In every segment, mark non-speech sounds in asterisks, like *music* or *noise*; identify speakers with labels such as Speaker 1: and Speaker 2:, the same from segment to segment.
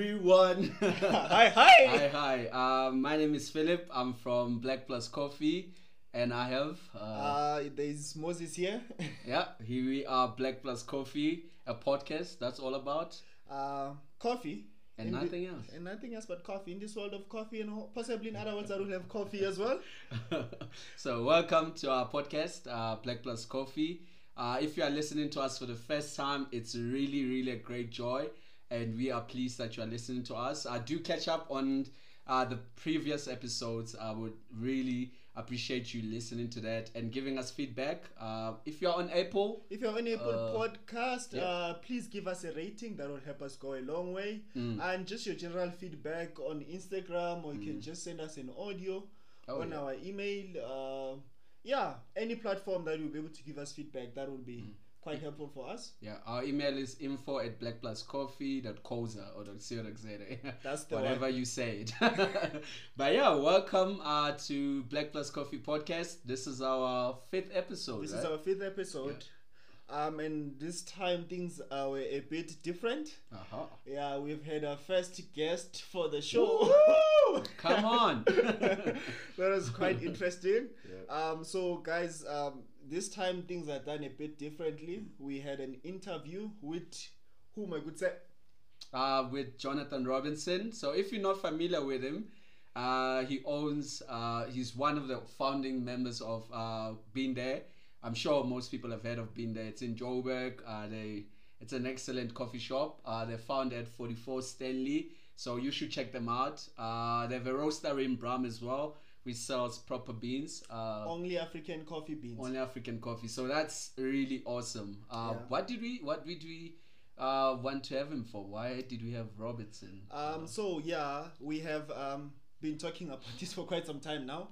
Speaker 1: everyone. *laughs*
Speaker 2: hi, hi.
Speaker 1: Hi, hi. Um, my name is Philip. I'm from Black Plus Coffee, and I have. Uh,
Speaker 2: Uh, there's Moses here. *laughs*
Speaker 1: yeah, here we are, Black Plus Coffee, a podcast that's all about.
Speaker 2: Uh, coffee.
Speaker 1: And
Speaker 2: In the-
Speaker 1: nothing else.
Speaker 2: And nothing else but coffee. In this world of coffee, and possibly in other worlds, I will have coffee as well. *laughs*
Speaker 1: so, welcome to our podcast, uh, Black Plus Coffee. Uh, if you are listening to us for the first time, it's really, really a great joy, and we are pleased that you are listening to us. Uh, do catch up on uh, the previous episodes. I would really appreciate you listening to that and giving us feedback. Uh, if you're on Apple,
Speaker 2: If you're on Apple
Speaker 1: Uh,
Speaker 2: Podcast,
Speaker 1: yeah.
Speaker 2: uh, please give us a rating. That will help us go a long way.
Speaker 1: Mm.
Speaker 2: And just your general feedback on Instagram, or you can just send us an audio
Speaker 1: Oh,
Speaker 2: on
Speaker 1: yeah.
Speaker 2: our email. Uh, yeah, any platform that you'll be able to give us feedback, that will be
Speaker 1: Mm.
Speaker 2: Quite helpful for us.
Speaker 1: yeah, our email is info at blackpluscoffee.coza or .co.za.
Speaker 2: That's the
Speaker 1: whatever
Speaker 2: one.
Speaker 1: you say it. *laughs* but yeah, welcome uh, to Black Plus Coffee podcast. This is our fifth episode.
Speaker 2: This
Speaker 1: right?
Speaker 2: is our fifth episode. Um, and this time things are a bit different.
Speaker 1: uh-huh.
Speaker 2: Yeah, we've had our first guest for the show. *laughs*
Speaker 1: Come on. *laughs*
Speaker 2: that was quite *laughs* interesting. Um, so guys, um, this time things are done a bit differently. We had an interview with whom I could say.
Speaker 1: uh, with Jonathan Robinson. So if you're not familiar with him, uh, he owns. Uh, he's one of the founding members of uh, Bean There. I'm sure most people have heard of Bean There. It's in Joburg. Uh, they. It's an excellent coffee shop. Uh, they're found at 44 Stanley. So you should check them out. Uh, they have a roaster in Braam as well, which sells proper beans. Uh,
Speaker 2: Only African coffee beans.
Speaker 1: only African coffee. So that's really awesome. Uh,
Speaker 2: Yeah.
Speaker 1: What did we what did we uh, want to have him for? Why did we have Robertson?
Speaker 2: Um, so yeah, we have um, been talking about *laughs* this for quite some time now.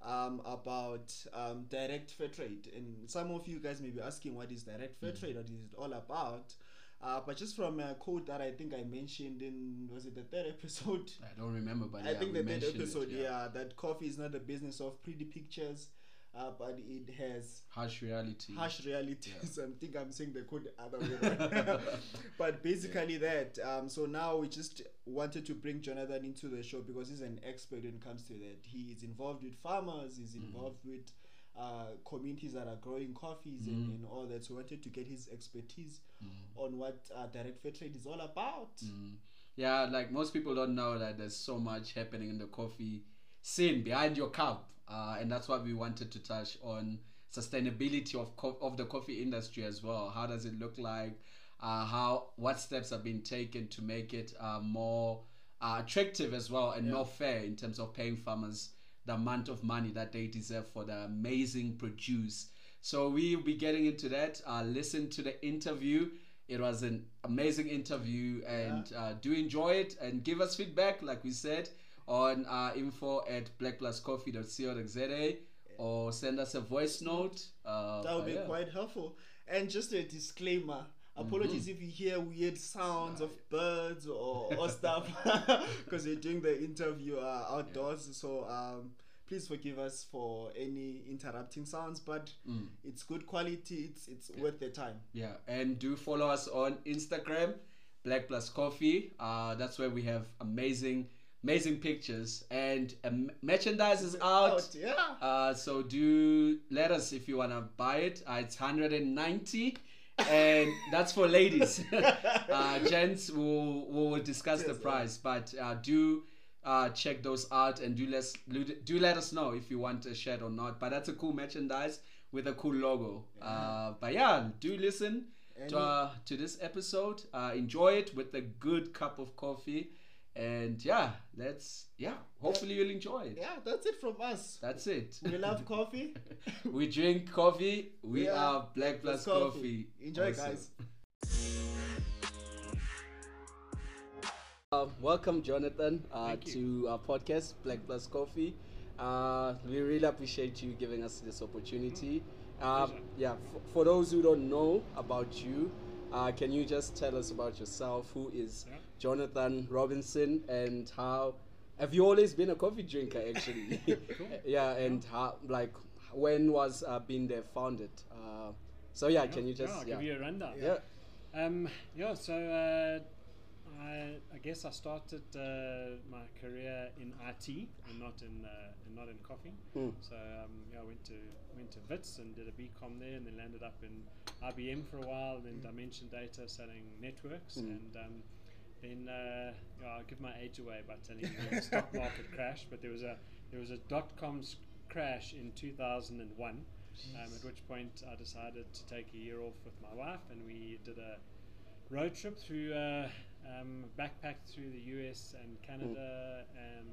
Speaker 2: Um, about um, direct fair trade, and some of you guys may be asking what is direct fair trade, what is it all about? Uh, but just from a quote that I think I mentioned in was it the third episode?
Speaker 1: I don't remember, but
Speaker 2: I
Speaker 1: yeah,
Speaker 2: think the third
Speaker 1: mentioned it,
Speaker 2: episode, yeah. that coffee is not the business of pretty pictures, uh, but it has
Speaker 1: Harsh reality.
Speaker 2: harsh realities. *laughs* I think I'm saying the code other way *laughs* but basically that. Um, so now we just wanted to bring Jonathan into the show because he's an expert when it comes to that. He is involved with farmers. He's
Speaker 1: Mm-hmm.
Speaker 2: involved with uh, communities that are growing coffees
Speaker 1: Mm-hmm.
Speaker 2: and, and all that. So we wanted to get his expertise on what uh, direct fair trade is all about.
Speaker 1: Mm. Yeah, like most people don't know that there's so much happening in the coffee scene behind your cup, uh, and that's what we wanted to touch on sustainability of co- of the coffee industry as well. How does it look like? Uh, how what steps have been taken to make it uh, more uh, attractive as well and more fair in terms of paying farmers the amount of money that they deserve for the amazing produce. So we'll be getting into that. Uh, listen to the interview. It was an amazing interview, and uh, do enjoy it and give us feedback, like we said, on uh, info at blackpluscoffee.co.za or send us a voice note. Uh,
Speaker 2: That would be
Speaker 1: yeah.
Speaker 2: quite helpful. And just a disclaimer. Apologies
Speaker 1: Mm-hmm.
Speaker 2: if you hear weird sounds of birds or, or *laughs* stuff *laughs* because we're doing the interview uh, outdoors. So um, please forgive us for any interrupting sounds, but
Speaker 1: Mm.
Speaker 2: it's good quality. It's it's worth the time.
Speaker 1: Yeah, and do follow us on Instagram, Black Plus Coffee. Uh, that's where we have amazing, amazing pictures and um, merchandise is out.
Speaker 2: Out, yeah.
Speaker 1: Uh, so do let us if you wanna buy it. Uh, it's 190, and *laughs* that's for ladies. *laughs* uh, gents, will we'll discuss the price, but uh, do. Uh, check those out and do let do let us know if you want a shirt or not. But that's a cool merchandise with a cool logo. Uh, but yeah, do listen
Speaker 2: And
Speaker 1: to, uh, to this episode. Uh, enjoy it with a good cup of coffee, and yeah, let's yeah. Hopefully you'll enjoy it.
Speaker 2: yeah, that's it from us.
Speaker 1: That's it.
Speaker 2: We love *laughs* coffee.
Speaker 1: we drink coffee. We
Speaker 2: Yeah,
Speaker 1: are Black Plus
Speaker 2: Plus
Speaker 1: Coffee.
Speaker 2: Enjoy,
Speaker 1: Awesome.
Speaker 2: guys.
Speaker 1: Uh, *laughs* welcome, Jonathan, uh, to our podcast, Black Plus Coffee. Uh, we really appreciate you giving us this opportunity. Uh, yeah, f- for those who don't know about you, uh, can you just tell us about yourself? Who is
Speaker 3: Yeah.
Speaker 1: Jonathan Robinson and how have you always been a coffee drinker actually? *laughs* *laughs* yeah, and how like when was uh, Bean There founded? Uh, so yeah, can you just
Speaker 3: yeah,
Speaker 1: yeah
Speaker 3: give you a rundown.
Speaker 1: yeah
Speaker 3: Um, yeah, so uh, I, I guess I started uh, my career in IT and not in uh, and not in coffee.
Speaker 1: Mm.
Speaker 3: So um, yeah, I went to went to Wits and did a BCom there, and then landed up in IBM for a while, and then Dimension Data selling networks,
Speaker 1: Mm.
Speaker 3: and um, then uh, yeah, I'll give my age away by telling you the stock *laughs* market crash. But there was a there was a dot com crash in 2001. Um, at which point I decided to take a year off with my wife, and we did a road trip through, uh, um, backpacked through the US and Canada, and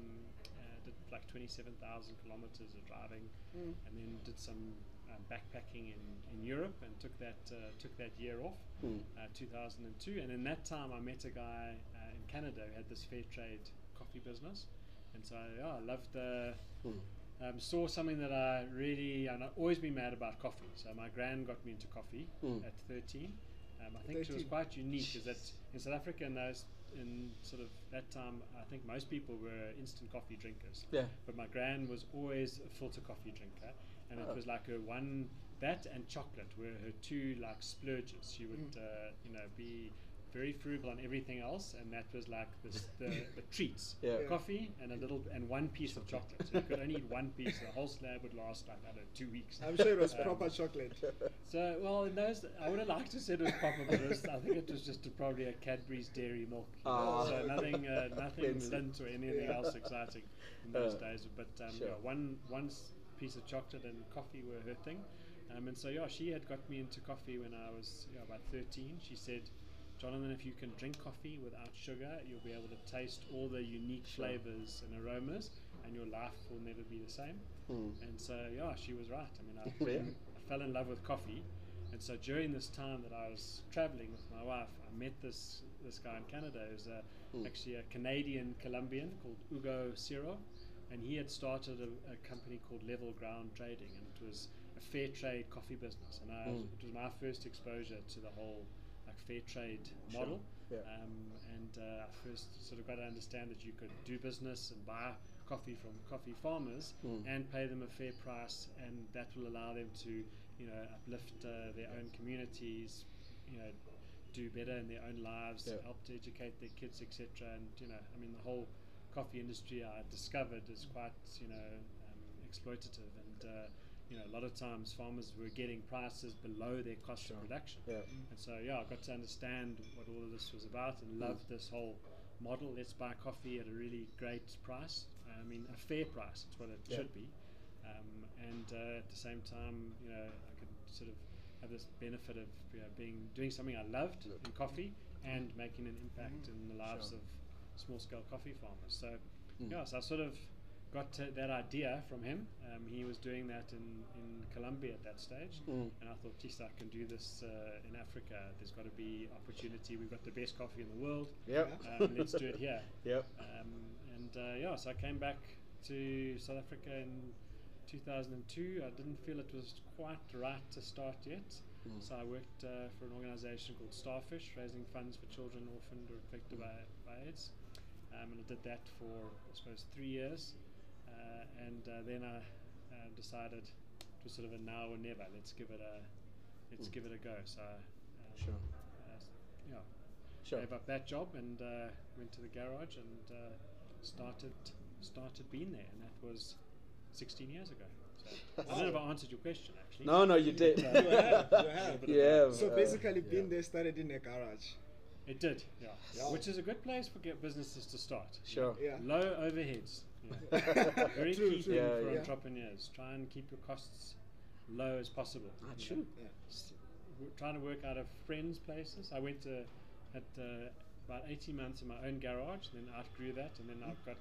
Speaker 3: uh, did like 27,000 kilometers of driving,
Speaker 2: Mm.
Speaker 3: and then did some um, backpacking in, in Europe, and took that uh, took that year off,
Speaker 1: Mm.
Speaker 3: uh, 2002. And in that time, I met a guy uh, in Canada who had this fair trade coffee business, and so yeah, I loved the
Speaker 1: Mm.
Speaker 3: um, saw something that I really, and I've always been mad about coffee. So my grand got me into coffee
Speaker 1: Mm.
Speaker 3: at 13. Um, I think it was quite unique because that in South Africa in those in sort of that time, I think most people were instant coffee drinkers.
Speaker 1: Yeah.
Speaker 3: But my gran was always a filter coffee drinker, and
Speaker 1: Oh.
Speaker 3: it was like her one that and chocolate were her two like splurges. She would,
Speaker 2: Mm.
Speaker 3: uh, you know, be very frugal on everything else, and that was like the the, *laughs* the treats
Speaker 1: Yeah.
Speaker 2: Yeah.
Speaker 3: coffee and a little and one piece of chocolate. So you could only eat one *laughs* piece. The whole slab would last like I don't know two weeks.
Speaker 2: I'm sure it was
Speaker 3: Um,
Speaker 2: proper chocolate. *laughs*
Speaker 3: So well, in those I would have liked to say it was proper, but it was, I think it was just a, probably a Cadbury's Dairy Milk. you know,
Speaker 1: Ah.
Speaker 3: so nothing, uh, nothing
Speaker 1: Fancy.
Speaker 3: Or anything
Speaker 2: Yeah.
Speaker 3: else exciting in those
Speaker 1: Uh,
Speaker 3: days. But um,
Speaker 1: sure.
Speaker 3: yeah, one one s- piece of chocolate and coffee were her thing. Um, and so yeah, she had got me into coffee when I was yeah, about 13. She said. Jonathan, if you can drink coffee without sugar, you'll be able to taste all the unique
Speaker 1: Sure.
Speaker 3: flavors and aromas, and your life will never be the same.
Speaker 1: Mm.
Speaker 3: And so, yeah, she was right. I mean, I, *laughs*
Speaker 1: Yeah.
Speaker 3: I fell in love with coffee. And so during this time that I was traveling with my wife, I met this this guy in Canada who's a,
Speaker 1: Mm.
Speaker 3: actually a Canadian Colombian called Hugo Ciro. And he had started a, a company called Level Ground Trading, and it was a fair trade coffee business. And I,
Speaker 1: Mm.
Speaker 3: it was my first exposure to the whole like fair trade
Speaker 1: Sure.
Speaker 3: model.
Speaker 1: Yeah.
Speaker 3: Um, and uh, I first sort of got to understand that you could do business and buy coffee from coffee farmers
Speaker 1: Mm.
Speaker 3: and pay them a fair price, and that will allow them to, you know, uplift uh, their own communities, you know, do better in their own lives,
Speaker 1: Yeah.
Speaker 3: help to educate their kids, etc. And you know, I mean, the whole coffee industry I discovered is quite, you know, um, exploitative, and uh, you know, a lot of times farmers were getting prices below their cost
Speaker 1: Sure.
Speaker 3: of production.
Speaker 1: Yeah.
Speaker 3: And so, yeah, I got to understand what all of this was about and loved this whole model. Let's buy coffee at a really great price. I mean, a fair price. It's what it
Speaker 1: Yeah.
Speaker 3: should be. Um, and uh, at the same time, you know, I could sort of have this benefit of you know, being doing something I loved in coffee and making an impact
Speaker 2: Mhm.
Speaker 3: in the lives
Speaker 1: Sure.
Speaker 3: of small-scale coffee farmers. So,
Speaker 1: Mm.
Speaker 3: yeah, so I sort of got that idea from him. Um, he was doing that in, in Colombia at that stage.
Speaker 1: Mm.
Speaker 3: And I thought, geez, I can do this uh, in Africa. There's got to be opportunity. We've got the best coffee in the world.
Speaker 1: Yep.
Speaker 3: Um, let's do it here. *laughs*
Speaker 1: Yep.
Speaker 3: Um, and uh, yeah, so I came back to South Africa in 2002. I didn't feel it was quite right to start yet.
Speaker 1: Mm.
Speaker 3: So I worked uh, for an organization called Starfish, raising funds for children orphaned or affected by, by AIDS. Um, and I did that for, I suppose, three years. Uh, and uh, then I uh, decided it was sort of a now or never. Let's give it a, let's
Speaker 1: Mm.
Speaker 3: give it a go. So, um,
Speaker 1: Sure.
Speaker 3: uh, yeah,
Speaker 1: Sure.
Speaker 3: gave up that job and uh, went to the garage and uh, started started Bean There, and that was 16 years ago. So I don't know if I *laughs* answered your question actually.
Speaker 1: No, no, you did.
Speaker 2: You have, you have.
Speaker 3: bit *laughs* of
Speaker 1: Yeah.
Speaker 2: So
Speaker 1: uh,
Speaker 2: basically,
Speaker 1: yeah.
Speaker 2: Bean There started in a garage.
Speaker 3: It did, yeah.
Speaker 2: Yeah.
Speaker 3: Which is a good place for get businesses to start.
Speaker 1: Sure.
Speaker 2: Yeah.
Speaker 3: Low overheads. *laughs* yeah. Very
Speaker 2: True,
Speaker 3: key
Speaker 2: true.
Speaker 3: thing
Speaker 1: Yeah,
Speaker 3: for
Speaker 1: yeah.
Speaker 3: entrepreneurs. Try and keep your costs low as possible.
Speaker 1: Ah,
Speaker 3: you
Speaker 1: true.
Speaker 3: know.
Speaker 2: Yeah.
Speaker 3: S- w- trying to work out of friends' places. I went to had uh, about 18 months in my own garage, then outgrew that, and then I've got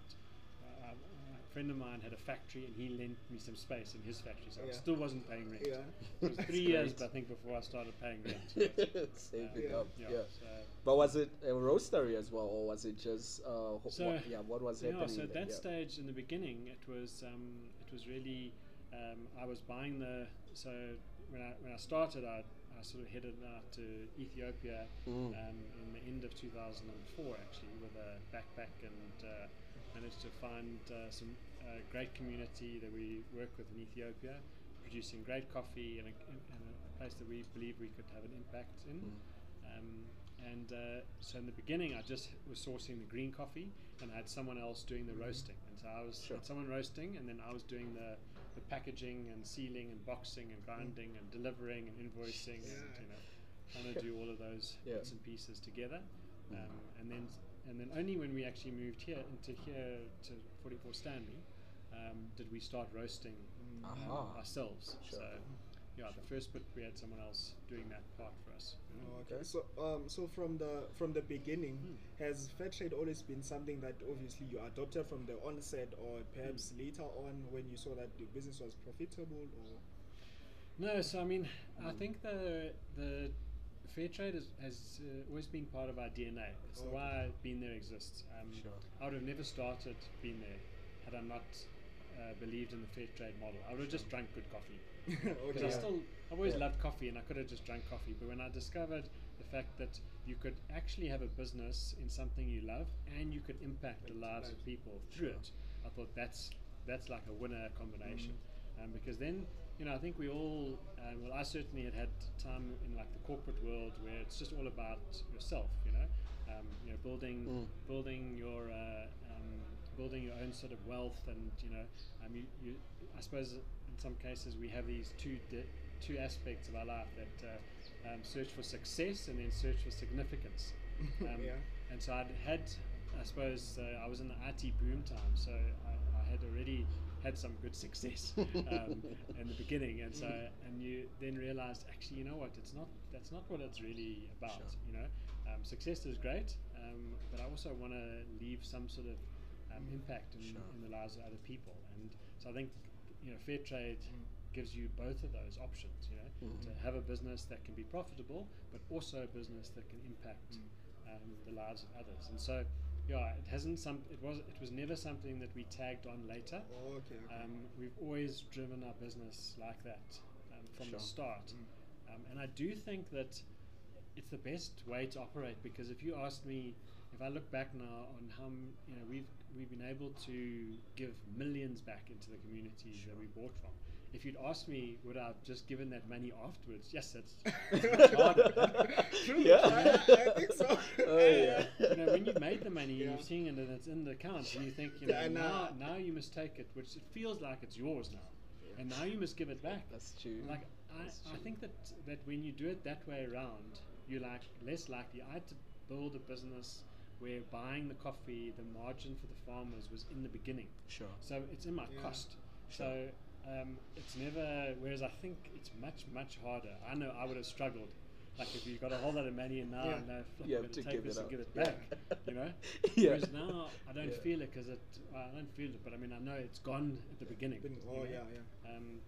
Speaker 3: uh, a friend of mine had a factory, and he lent me some space in his factory, so I still wasn't paying rent.
Speaker 2: Yeah.
Speaker 3: It was
Speaker 1: That's
Speaker 3: three years,
Speaker 1: great.
Speaker 3: I think, before I started paying rent. but, *laughs*
Speaker 1: Saving
Speaker 2: Yeah.
Speaker 1: up.
Speaker 3: yeah,
Speaker 1: Yeah.
Speaker 3: so-
Speaker 1: But was it a roastery as well, or was it just? Uh,
Speaker 3: So,
Speaker 1: what, yeah. What was
Speaker 3: yeah,
Speaker 1: happening?
Speaker 3: so at that
Speaker 1: yeah.
Speaker 3: stage in the beginning, it was um, it was really um, I was buying the so when I when I started, I, I sort of headed out to Ethiopia
Speaker 1: Mm.
Speaker 3: um, in the end of 2004 actually with a backpack and uh, managed to find uh, some uh, great community that we work with in Ethiopia, producing great coffee and a, and a place that we believe we could have an impact in.
Speaker 1: Mm.
Speaker 3: Um, and uh, so in the beginning, I just was sourcing the green coffee, and I had someone else doing the roasting. And so I was
Speaker 1: Sure.
Speaker 3: had someone roasting, and then I was doing the, the packaging and sealing and boxing and grinding and delivering and invoicing and you know trying to do all of those
Speaker 1: Yeah.
Speaker 3: bits and pieces together. Um, and then and then only when we actually moved here into here to 44 Stanley um, did we start roasting um,
Speaker 1: Aha.
Speaker 3: ourselves.
Speaker 1: Sure.
Speaker 3: So yeah, the first bit we had someone else doing that part for us. you know.
Speaker 2: Oh, okay.
Speaker 1: Okay.
Speaker 2: So, um, so from the from the beginning,
Speaker 3: Hmm.
Speaker 2: has fair trade always been something that obviously you adopted from the onset, or perhaps
Speaker 3: Hmm.
Speaker 2: later on when you saw that the business was profitable, or
Speaker 3: No, so I mean, I think the the fair trade has, has uh, always been part of our DNA. It's
Speaker 2: Okay.
Speaker 3: why Bean There exists. Um,
Speaker 1: Sure.
Speaker 3: I would have never started Bean There had I not uh, believed in the fair trade model. I would have just drank good coffee. *laughs* *laughs* Because
Speaker 2: okay,
Speaker 3: I still, I've always
Speaker 1: Yeah.
Speaker 3: loved coffee, and I could have just drank coffee. But when I discovered the fact that you could actually have a business in something you love, and you could impact the lives of people through it, I thought that's that's like a winner combination. Um, because then, you know, I think we all, um, well, I certainly had had time in like the corporate world where it's just all about yourself. You know, um, you know, building
Speaker 1: Mm.
Speaker 3: building your uh, um, building your own sort of wealth, and you know, um, you, you, I suppose in some cases we have these two di- two aspects of our life that uh, um, search for success and then search for significance. *laughs* Um,
Speaker 2: Yeah.
Speaker 3: And so I'd had, I suppose, uh, I was in the IT boom time, so I, I had already had some good success *laughs* um, in the beginning, and so and you then realized actually, you know what, it's not that's not what it's really about.
Speaker 1: Sure.
Speaker 3: You know, um, success is great, um, but I also want to leave some sort of um, impact in,
Speaker 1: Sure.
Speaker 3: in the lives of other people, and so I think you know fair trade gives you both of those options. You know,
Speaker 1: Mhm.
Speaker 3: to have a business that can be profitable, but also a business that can impact um, the lives of others. And so, yeah, it hasn't some. It was it was never something that we tagged on later.
Speaker 2: Oh, okay, okay.
Speaker 3: Um, we've always driven our business like that um, from
Speaker 1: Sure.
Speaker 3: the start, um, and I do think that it's the best way to operate because if you ask me, if I look back now on how m- you know we've we've been able to give millions back into the communities that we bought from. If you'd asked me, would I have just given that money afterwards? Yes, that's, that's harder.
Speaker 2: True.
Speaker 1: Yeah.
Speaker 2: I, I think so. *laughs*
Speaker 1: Oh, yeah.
Speaker 3: you know, when you've made the money
Speaker 2: Yeah.
Speaker 3: and you've seen it and it's in the account, and you think, you know,
Speaker 2: Yeah,
Speaker 3: now,
Speaker 2: now-
Speaker 3: now you must take it, which it feels like it's yours now, and now you must give it back.
Speaker 1: That's true.
Speaker 3: Like I,
Speaker 1: That's
Speaker 3: I
Speaker 1: true.
Speaker 3: think that that when you do it that way around, you're like less likely. I had to build a business where buying the coffee, the margin for the farmers was in the beginning,
Speaker 1: Sure.
Speaker 3: so it's in my
Speaker 2: Yeah.
Speaker 3: cost.
Speaker 1: Sure.
Speaker 3: So um, it's never. Whereas I think it's much much harder. I know I would have struggled. Like if you got a whole lot of money and now
Speaker 2: Yeah.
Speaker 3: no, flip,
Speaker 1: You
Speaker 3: I'm gonna
Speaker 1: to
Speaker 3: take this and give it
Speaker 1: Yeah.
Speaker 3: back. You know. *laughs*
Speaker 1: Yeah.
Speaker 3: Whereas now I don't
Speaker 1: Yeah.
Speaker 3: feel it because it. I don't feel it, but I mean I know it's gone at the beginning.
Speaker 2: Been-
Speaker 3: you
Speaker 2: oh,
Speaker 3: know?
Speaker 2: yeah, yeah.
Speaker 3: Um,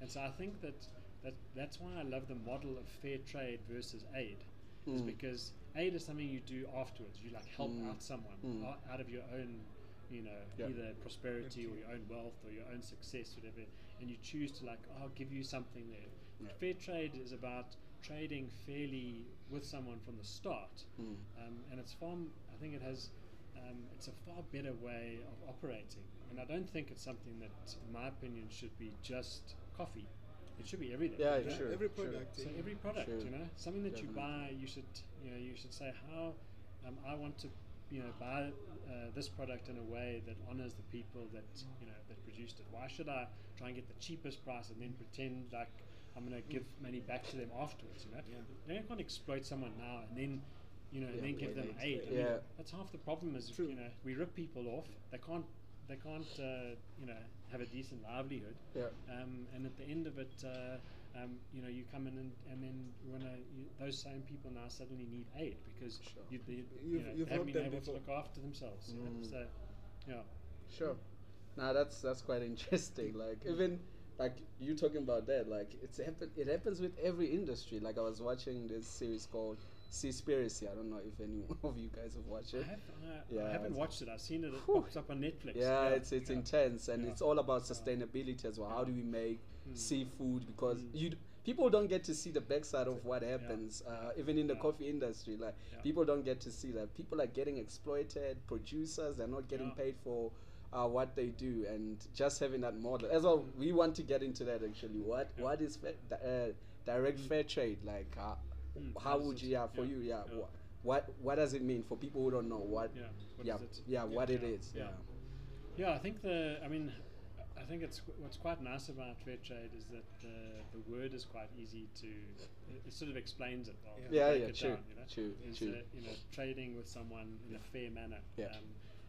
Speaker 3: and so I think that, that that's why I love the model of fair trade versus aid, is
Speaker 1: Mm.
Speaker 3: because aid is something you do afterwards. You like help
Speaker 1: Mm.
Speaker 3: out someone
Speaker 1: Mm.
Speaker 3: out, of your own, you know,
Speaker 1: Yeah.
Speaker 3: either prosperity or your own wealth or your own success, whatever. And you choose to like, oh, I'll give you something there.
Speaker 1: Yeah.
Speaker 3: Fair trade is about trading fairly with someone from the start,
Speaker 1: Mm.
Speaker 3: um, and it's far. I think it has. Um, it's a far better way of operating, and I don't think it's something that, in my opinion, should be just coffee. It should be everything.
Speaker 1: Yeah,
Speaker 3: you know?
Speaker 1: sure.
Speaker 2: Every
Speaker 1: sure.
Speaker 2: product.
Speaker 3: So every product,
Speaker 1: Sure.
Speaker 3: you know, something that you buy, you should, you know, you should say how um, I want to, you know, buy uh, this product in a way that honors the people that you know that produced it. Why should I try and get the cheapest price and then pretend like I'm going to give money back to them afterwards? You know,
Speaker 2: Yeah.
Speaker 3: you can't exploit someone now and then. You know, and then give them aid. I mean,
Speaker 1: Yeah.
Speaker 3: that's half the problem. Is
Speaker 2: True.
Speaker 3: you know we rip people off. They can't, they can't, uh, you know, have a decent livelihood
Speaker 1: Yeah.
Speaker 3: um, and at the end of it, uh, um, you know, you come in and, and then you wanna, you, those same people now suddenly need aid because
Speaker 1: Sure.
Speaker 3: you, they, you
Speaker 2: You've-
Speaker 3: know,
Speaker 2: you've
Speaker 3: they haven't been
Speaker 2: them
Speaker 3: able to look after themselves. you know,
Speaker 1: Mm.
Speaker 3: So, yeah.
Speaker 1: Sure. Now that's that's quite interesting. *laughs* Like even like you talking about that, like it's happen it happens with every industry. Like I was watching this series called Seaspiracy. I don't know if any *laughs* of you guys have watched it.
Speaker 3: I,
Speaker 1: it.
Speaker 3: have, uh,
Speaker 1: Yeah,
Speaker 3: I haven't watched it. I've seen it. It pops up on Netflix.
Speaker 1: Yeah, it's it's
Speaker 3: yeah.
Speaker 1: intense and
Speaker 3: Yeah.
Speaker 1: it's all about sustainability as well. How do we make
Speaker 3: Mm.
Speaker 1: seafood? Because
Speaker 3: Mm.
Speaker 1: you people don't get to see the backside of what happens. Uh, even in the
Speaker 3: Yeah.
Speaker 1: coffee industry, like
Speaker 3: Yeah.
Speaker 1: people don't get to see that. People are getting exploited. Producers they're not getting
Speaker 3: Yeah.
Speaker 1: paid for. Uh, what they do and just having that model as well we want to get into that actually what
Speaker 3: Yeah.
Speaker 1: what is uh, direct
Speaker 3: Mm.
Speaker 1: fair trade like uh,
Speaker 3: Mm,
Speaker 1: how would you yeah for
Speaker 3: yeah,
Speaker 1: you yeah,
Speaker 3: yeah.
Speaker 1: wha- what what does it mean for people who don't know what
Speaker 3: Yeah. What
Speaker 1: yeah
Speaker 3: it?
Speaker 1: yeah what it is
Speaker 3: Yeah.
Speaker 1: yeah
Speaker 3: Yeah, I think the. I mean, think it's what's quite nice about fair trade is that the the word is quite easy to. It, it sort of explains it.
Speaker 2: Yeah.
Speaker 1: Yeah, yeah, true,
Speaker 3: down, you know?
Speaker 1: true,
Speaker 3: Is
Speaker 1: true.
Speaker 3: you know trading with someone in a fair manner.
Speaker 1: Yeah.
Speaker 3: Um,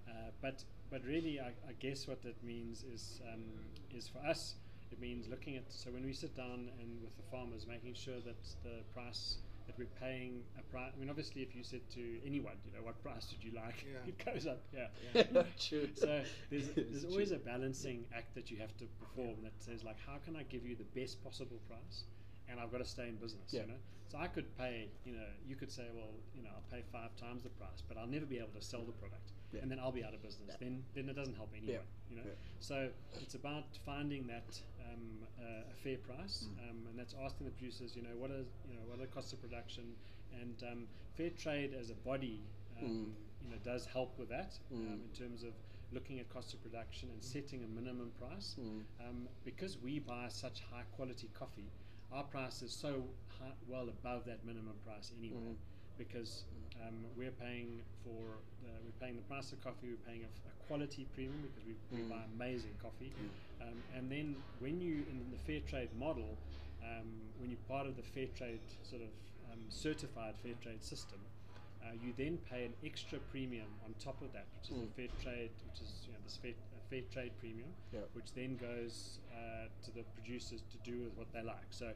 Speaker 3: uh, but but really, I, I guess what that means is um, is for us. It means looking at so when we sit down and with the farmers, making sure that the price that we're paying a price. I mean, obviously, if you said to anyone, you know, what price would you like?
Speaker 2: Yeah. *laughs*
Speaker 3: It goes up. Yeah. *laughs*
Speaker 1: true *laughs*
Speaker 3: So there's,
Speaker 1: It's
Speaker 3: there's
Speaker 1: true.
Speaker 3: always a balancing act that you have to perform that says like, how can I give you the best possible price, and I've got to stay in business.
Speaker 1: Yeah.
Speaker 3: You know, so I could pay. You know, you could say, well, you know, I'll pay five times the price, but I'll never be able to sell the product,
Speaker 1: Yeah.
Speaker 3: and then I'll be out of business.
Speaker 1: Yeah.
Speaker 3: Then then it doesn't help anyone. You know, so it's about finding that um, uh, a fair price,
Speaker 1: Mm.
Speaker 3: um, and that's asking the producers, you know, what is you know what are the costs of production, and um, fair trade as a body, um,
Speaker 1: Mm.
Speaker 3: you know, does help with that um,
Speaker 1: Mm.
Speaker 3: in terms of looking at cost of production and setting a minimum price.
Speaker 1: Mm.
Speaker 3: Um, because we buy such high quality coffee, our price is so high, well above that minimum price anyway.
Speaker 1: Mm.
Speaker 3: Because um, we're paying for the, we're paying the price of coffee, we're paying a, a quality premium because we, we
Speaker 1: Mm.
Speaker 3: buy amazing coffee. Um, and then when you in the fair trade model, um, when you're part of the fair trade sort of um, certified fair trade system, uh, you then pay an extra premium on top of that, which is
Speaker 1: Mm.
Speaker 3: fair trade, which is you know this fair, fair trade premium,
Speaker 1: Yeah.
Speaker 3: which then goes uh, to the producers to do with what they like. So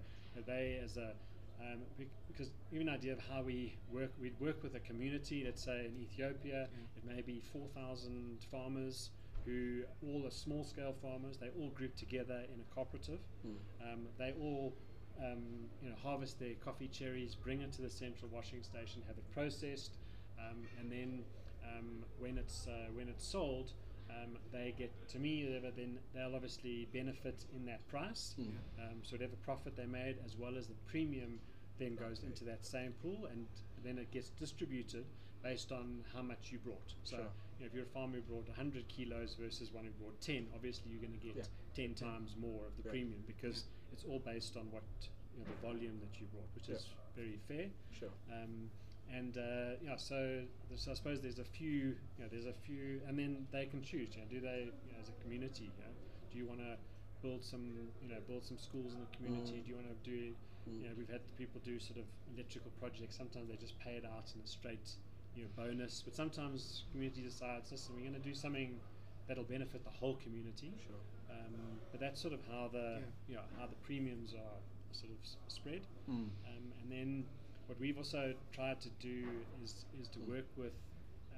Speaker 3: they, as a um, because even an idea of how we work, we'd work with a community. Let's say in Ethiopia, it may be four thousand farmers who all are small scale farmers. They all group together in a cooperative.
Speaker 1: Mm.
Speaker 3: Um, they all um, you know harvest their coffee cherries, bring it to the central washing station, have it processed, um, and then um, when it's uh, when it's sold, um, they get to me. whatever, Then they'll obviously benefit in that price.
Speaker 1: Mm.
Speaker 3: Um, so whatever profit they made, as well as the premium, then goes into that same pool, and then it gets distributed based on how much you brought. So
Speaker 1: Sure.
Speaker 3: you know, if you're a farmer who brought 100 kilos versus one who brought 10, obviously you're going to get
Speaker 1: Yeah.
Speaker 3: 10 times more of the
Speaker 1: Yeah.
Speaker 3: premium because it's all based on what you know, the volume that you brought, which
Speaker 1: Yeah.
Speaker 3: is very fair.
Speaker 1: Sure.
Speaker 3: Um, and uh, yeah, so, there's- I suppose there's a few, you know, there's a few, and then they can choose. You know, do they, you know, as a community, you know, do you want to build some, you know, build some schools in the community?
Speaker 1: Mm.
Speaker 3: Do you want to do,
Speaker 1: Mm.
Speaker 3: you know, we've had people do sort of electrical projects. Sometimes they just pay it out in a straight, you know, bonus. But sometimes community decides, listen, we're going to do something that'll benefit the whole community.
Speaker 1: Sure.
Speaker 3: Um, but that's sort of how the,
Speaker 2: Yeah.
Speaker 3: you know, how the premiums are sort of spread.
Speaker 1: Mm.
Speaker 3: Um, and then what we've also tried to do is, is to work with uh,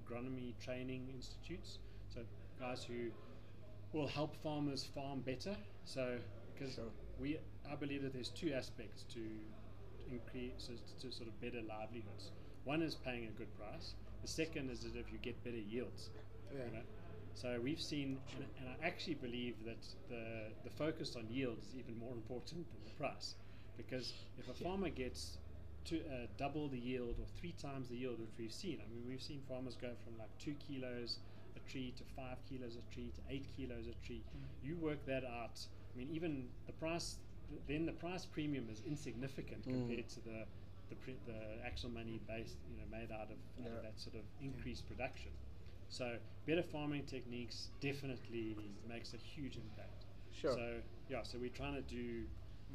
Speaker 3: agronomy training institutes. So guys who will help farmers farm better. So because
Speaker 1: Sure.
Speaker 3: we, I believe that there's two aspects to increase to sort of better livelihoods. One is paying a good price. The second is that if you get better yields.
Speaker 2: Yeah.
Speaker 3: You know? So we've seen, and, and I actually believe that the the focus on yield is even more important than the price, because if a farmer gets to uh, double the yield or three times the yield, which we've seen, I mean we've seen farmers go from like two kilos a tree to five kilos a tree to eight kilos a tree. You work that out. I mean even the price, then the price premium is insignificant
Speaker 1: Mm.
Speaker 3: compared to the the, pre- the actual money based, you know, made out of, out of that sort of increased production. So better farming techniques definitely makes a huge impact.
Speaker 1: Sure.
Speaker 3: So yeah, so we're trying to do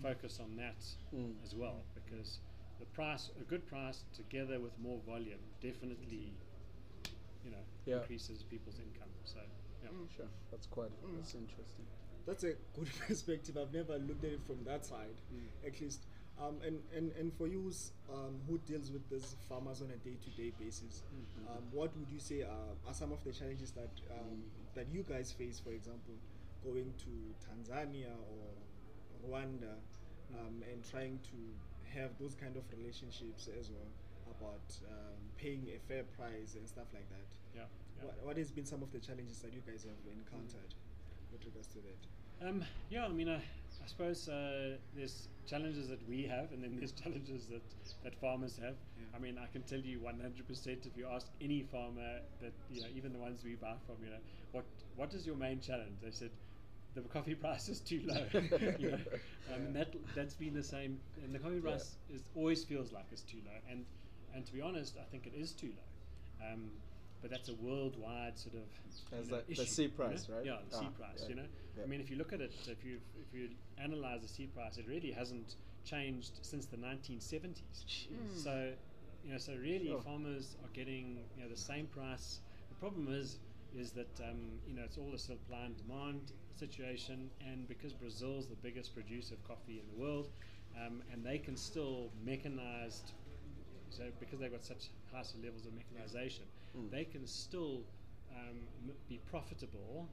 Speaker 3: focus on that
Speaker 1: Mm.
Speaker 3: as well because the price, a good price together with more volume, definitely, you know,
Speaker 1: Yeah.
Speaker 3: increases people's income. So yeah.
Speaker 1: Sure. That's quite that's interesting.
Speaker 2: That's a good *laughs* perspective. I've never looked at it from that side,
Speaker 3: Mm.
Speaker 2: at least. Um, and, and, and for you um, who deals with these farmers on a day-to-day basis,
Speaker 3: Mm-hmm.
Speaker 2: um, what would you say are, are some of the challenges that um, that you guys face? For example, going to Tanzania or Rwanda um, and trying to have those kind of relationships as well about um, paying a fair price and stuff like that.
Speaker 3: Yeah. yeah.
Speaker 2: What, what has been some of the challenges that you guys have encountered with regards to that?
Speaker 3: Um, yeah, I mean, I, I suppose uh, there's challenges that we have, and then *laughs* there's challenges that, that farmers have.
Speaker 2: Yeah.
Speaker 3: I mean, I can tell you 100% if you ask any farmer that, you know, even the ones we buy from, you know, what what is your main challenge? They said, the coffee price is too low. *laughs* you know, um, and that that's been the same. And the coffee
Speaker 1: Yeah.
Speaker 3: price is always feels like it's too low. And and to be honest, I think it is too low. Um, but that's a worldwide sort of
Speaker 1: That's
Speaker 3: know,
Speaker 1: the- the
Speaker 3: issue,
Speaker 1: C
Speaker 3: you know?
Speaker 1: price, right?
Speaker 3: Yeah, the
Speaker 1: Ah,
Speaker 3: price.
Speaker 1: yeah,
Speaker 3: You know,
Speaker 1: yeah.
Speaker 3: I mean, if you look at it, if you if you analyze the C price, it really hasn't changed since the 1970s. So, you know, so really
Speaker 1: Sure.
Speaker 3: farmers are getting you know the same price. The problem is is that um, you know it's all a supply and demand situation, and because Brazil's the biggest producer of coffee in the world, um, and they can still mechanized. So because they've got such high levels of mechanization,
Speaker 1: Mm.
Speaker 3: they can still um, be profitable,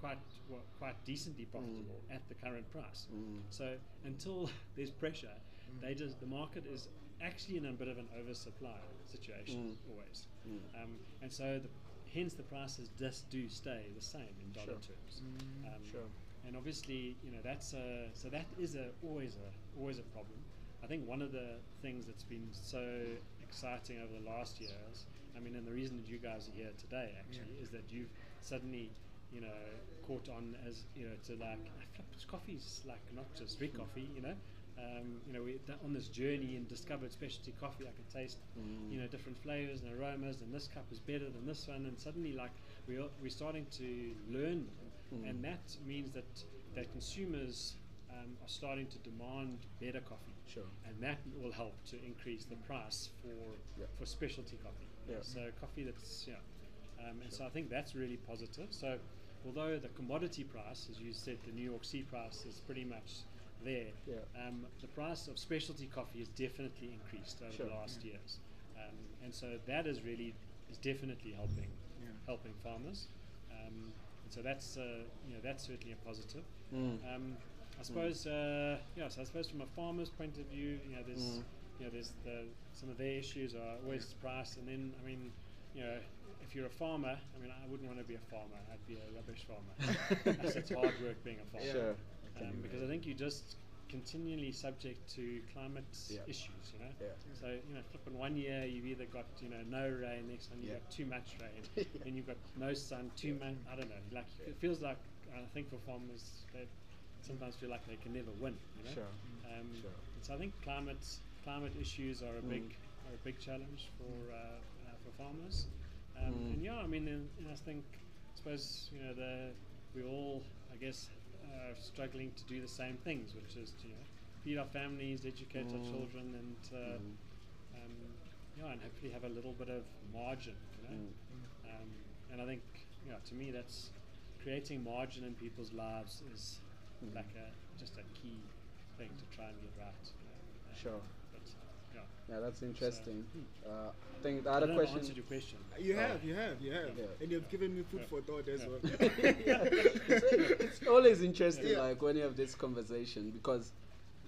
Speaker 3: quite well, quite decently profitable at the current price.
Speaker 1: Mm.
Speaker 3: So until *laughs* there's pressure, they just the market is actually in a bit of an oversupply situation
Speaker 1: Mm.
Speaker 3: always,
Speaker 1: Mm.
Speaker 3: um, and so the, hence the prices just do stay the same in dollar
Speaker 1: Sure.
Speaker 3: terms. Um,
Speaker 1: Sure.
Speaker 3: And obviously, you know that's a, so that is a always a always a problem. I think one of the things that's been so exciting over the last years, I mean, and the reason that you guys are here today actually is that you've suddenly, you know, caught on as you know to like coffee's like not just street coffee, you know. Um, you know, we on this journey and discovered specialty coffee. I could taste,
Speaker 1: Mm.
Speaker 3: you know, different flavors and aromas, and this cup is better than this one. And suddenly, like we are, we're starting to learn
Speaker 1: Mm.
Speaker 3: and that means that that consumers um, are starting to demand better coffee,
Speaker 1: Sure.
Speaker 3: and that will help to increase the price for
Speaker 1: Yeah.
Speaker 3: for specialty coffee.
Speaker 1: Yeah.
Speaker 3: So coffee that's yeah, um, and so I think that's really positive. So although the commodity price, as you said, the New York C price is pretty much there,
Speaker 1: Yeah.
Speaker 3: um, the price of specialty coffee has definitely increased over
Speaker 1: Sure.
Speaker 3: the last years, um, and so that is really is definitely helping
Speaker 2: Yeah.
Speaker 3: helping farmers. Um, and so that's uh, you know that's certainly a positive.
Speaker 1: Mm.
Speaker 3: Um, I suppose, uh, yeah. So I suppose from a farmer's point of view, you know, there's,
Speaker 1: Mm.
Speaker 3: you know, there's the some of their issues are always price, and then I mean, you know, if you're a farmer, I mean, I wouldn't want to be a farmer. I'd be a rubbish farmer. *laughs* It's hard work being a farmer.
Speaker 1: Sure.
Speaker 3: Um, because I think you're just continually subject to climate
Speaker 1: Yeah.
Speaker 3: issues, you know.
Speaker 1: Yeah.
Speaker 3: So you know, flip in one year you've either got you know no rain, next one you've
Speaker 1: Yeah.
Speaker 3: got too much rain, *laughs* and you've got no sun, too much. I don't know. Like it feels like I think for farmers they sometimes feel like they can never win. You know.
Speaker 1: Sure.
Speaker 3: Um,
Speaker 1: Sure.
Speaker 3: So I think climate climate issues are a big
Speaker 1: Mm.
Speaker 3: are a big challenge for uh, uh, for farmers. Um,
Speaker 1: Mm.
Speaker 3: And yeah, I mean, and, and I think I suppose you know the we all I guess are struggling to do the same things, which is to, you know feed our families, educate our
Speaker 1: Mm.
Speaker 3: children, and uh,
Speaker 1: Mm.
Speaker 3: um, yeah, and hopefully have a little bit of margin. You know,
Speaker 1: Mm.
Speaker 3: um, and I think you know to me that's creating margin in people's lives is
Speaker 1: Mm.
Speaker 3: like a just a key thing to try and get right. You know?
Speaker 1: Sure.
Speaker 3: But yeah.
Speaker 1: Yeah, that's interesting.
Speaker 3: hmm.
Speaker 1: Uh, I think the other
Speaker 3: don't know if I
Speaker 1: question.
Speaker 3: answered your question.
Speaker 2: You
Speaker 1: Oh.
Speaker 2: have, you have, you have,
Speaker 1: Yeah.
Speaker 2: and you've given me food
Speaker 3: Yeah.
Speaker 2: for thought as
Speaker 3: Yeah.
Speaker 2: well. *laughs*
Speaker 1: it's always interesting,
Speaker 2: Yeah.
Speaker 1: like when you have this conversation, because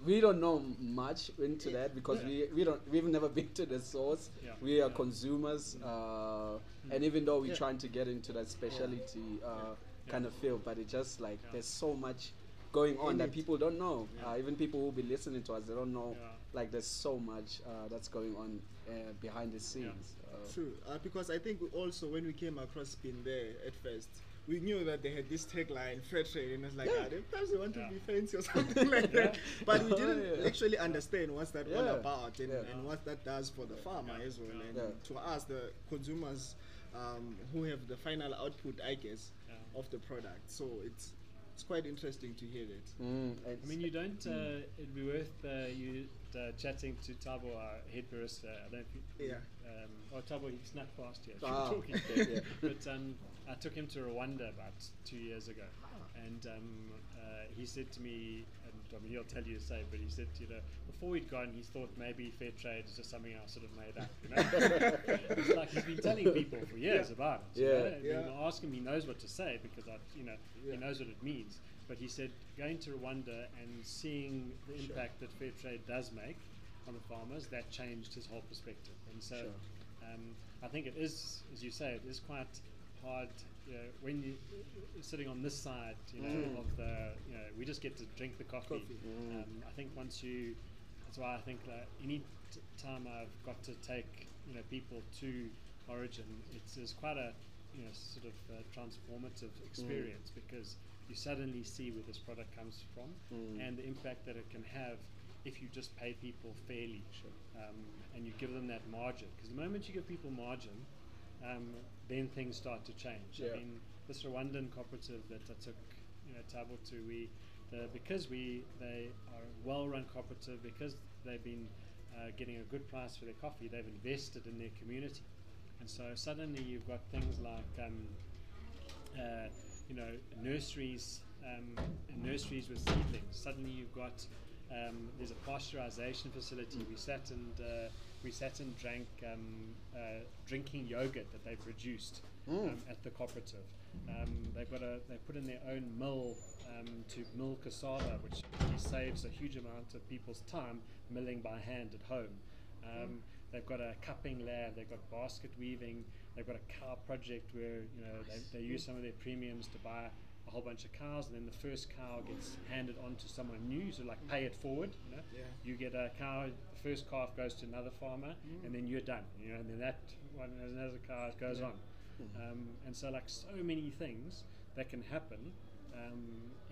Speaker 1: we don't know much into that because
Speaker 3: Yeah.
Speaker 1: we, we don't we've never been to the source.
Speaker 3: Yeah.
Speaker 1: We are
Speaker 3: Yeah.
Speaker 1: consumers, uh, and even though we're
Speaker 2: Yeah.
Speaker 1: trying to get into that specialty uh,
Speaker 3: Yeah.
Speaker 1: kind of field, but it's just like
Speaker 3: Yeah.
Speaker 1: there's so much going on
Speaker 2: In
Speaker 1: that
Speaker 2: it.
Speaker 1: people don't know.
Speaker 3: Yeah.
Speaker 1: Uh, even people who will be listening to us, they don't know.
Speaker 3: Yeah.
Speaker 1: Like there's so much uh, that's going on uh, behind the scenes. Uh,
Speaker 2: True, uh, because I think also when we came across Bean There at first, we knew that they had this tagline, fair trade, and it's like,
Speaker 1: Yeah.
Speaker 2: ah, they perhaps they want
Speaker 3: Yeah.
Speaker 2: to be fancy or *laughs* something like that. But we *laughs*
Speaker 1: Oh,
Speaker 2: didn't
Speaker 1: yeah.
Speaker 2: actually understand what's that all about and,
Speaker 1: Yeah.
Speaker 2: and what that does for the farmer
Speaker 3: Yeah.
Speaker 2: as well.
Speaker 3: Yeah.
Speaker 2: And
Speaker 1: Yeah.
Speaker 2: to us, the consumers um, who have the final output, I guess,
Speaker 3: Yeah.
Speaker 2: of the product. So it's it's quite interesting to hear that.
Speaker 1: mm,
Speaker 3: I mean, you don't. Uh, it'd be worth uh, you uh, chatting to Thabo, our head barista. I don't. think-
Speaker 2: Yeah.
Speaker 3: Um, oh, Thabo, he snuck past here.
Speaker 1: Ah, *laughs*
Speaker 3: talking. *laughs*
Speaker 1: yeah.
Speaker 3: but um, I took him to Rwanda about two years ago, and um, uh, he said to me, and I mean, he'll tell you the same, but he said, you know, before we'd gone, he thought maybe fair trade is just something I sort of made up. You know? *laughs* it's like he's been telling people for years
Speaker 2: Yeah.
Speaker 3: about it. you
Speaker 1: Yeah.
Speaker 3: know? And
Speaker 2: Yeah.
Speaker 3: I ask him, he knows what to say because I, you know,
Speaker 2: Yeah.
Speaker 3: he knows what it means. But he said going to Rwanda and seeing the
Speaker 1: Sure.
Speaker 3: impact that fair trade does make on the farmers, that changed his whole perspective. And so
Speaker 1: Sure.
Speaker 3: um, I think it is, as you say, it is quite hard you know, when you, you're sitting on this side, you know,
Speaker 1: Mm.
Speaker 3: of the, you know, we just get to drink the coffee.
Speaker 2: Coffee.
Speaker 1: Mm.
Speaker 3: Um, I think once you, that's why I think that any t- time I've got to take, you know, people to Origin, it's, it's quite a, you know, sort of transformative experience because you suddenly see where this product comes from
Speaker 1: Mm.
Speaker 3: and the impact that it can have if you just pay people fairly um, and you give them that margin. Because the moment you give people margin, um, then things start to change.
Speaker 1: Yeah.
Speaker 3: I mean, this Rwandan cooperative that I took, you know, Thabo to, we, the, because we, they are a well-run cooperative, because they've been uh, getting a good price for their coffee, they've invested in their community. And so suddenly you've got things like, um, uh, you know, nurseries, um, nurseries with seedlings. Suddenly you've got um, there's a pasteurization facility. We sat and uh, we sat and drank um, uh, drinking yogurt that they produced um, at the cooperative. Um, they've got a they put in their own mill um, to mill cassava, which saves a huge amount of people's time milling by hand at home. Um, They've got a cupping lab. They've got basket weaving. They've got a cow project where you know they, they use some of their premiums to buy a whole bunch of cows, and then the first cow gets handed on to someone new. So like pay it forward. You know,
Speaker 2: Yeah.
Speaker 3: you get a cow. The first calf goes to another farmer, and then you're done. You know, and then that one there's another cow it goes on. Um, and so like so many things that can happen um,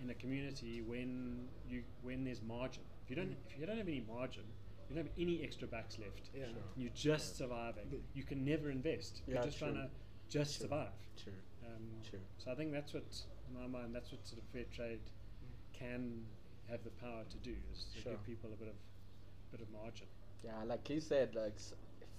Speaker 3: in a community when you when there's margin. If you don't if you don't have any margin, you don't have any extra backs left.
Speaker 2: Yeah. Sure.
Speaker 3: You're just surviving. You can never invest. You're
Speaker 1: Yeah,
Speaker 3: just
Speaker 1: true.
Speaker 3: trying to just
Speaker 1: True.
Speaker 3: survive.
Speaker 1: True.
Speaker 3: Um,
Speaker 1: True.
Speaker 3: So I think that's what, in my mind, that's what sort of fair trade can have the power to do is to
Speaker 1: Sure.
Speaker 3: give people a bit of bit of margin.
Speaker 1: Yeah, like he said, like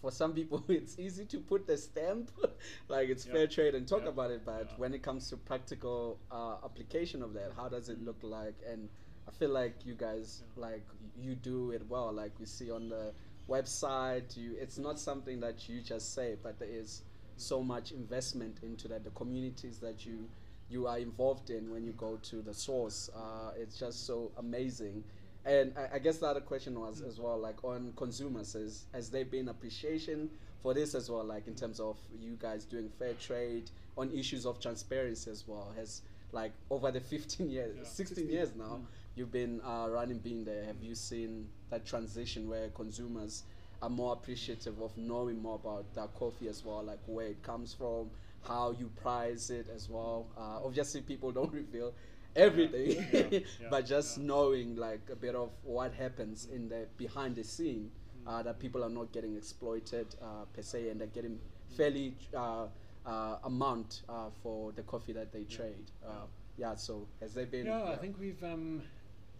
Speaker 1: for some people *laughs* it's easy to put the stamp, *laughs* like it's
Speaker 3: Yeah.
Speaker 1: fair trade and talk
Speaker 3: Yeah.
Speaker 1: about it, but
Speaker 3: Yeah.
Speaker 1: when it comes to practical uh, application of that, how does it look like? And I feel like you guys like you do it well. Like we see on the website, you it's not something that you just say, but there is so much investment into that. The communities that you you are involved in when you go to the source, uh, it's just so amazing. And I, I guess the other question was as well, like on consumers, has, has there been appreciation for this as well, like in terms of you guys doing fair trade on issues of transparency as well? Has like over the 15 years,
Speaker 3: Yeah.
Speaker 1: 16 years now, you've been uh, running Bean there. Have you seen that transition where consumers are more appreciative of knowing more about that coffee as well, like where it comes from, how you price it as well? Uh, obviously, people *laughs* don't reveal everything,
Speaker 3: Yeah, *laughs* yeah,
Speaker 1: but just
Speaker 3: yeah.
Speaker 1: knowing like a bit of what happens in the behind the scene, uh, that people are not getting exploited uh, per se, and they're getting fairly uh, uh, amount uh, for the coffee that they trade. Uh, yeah. So has there been?
Speaker 3: Yeah, I think we've um,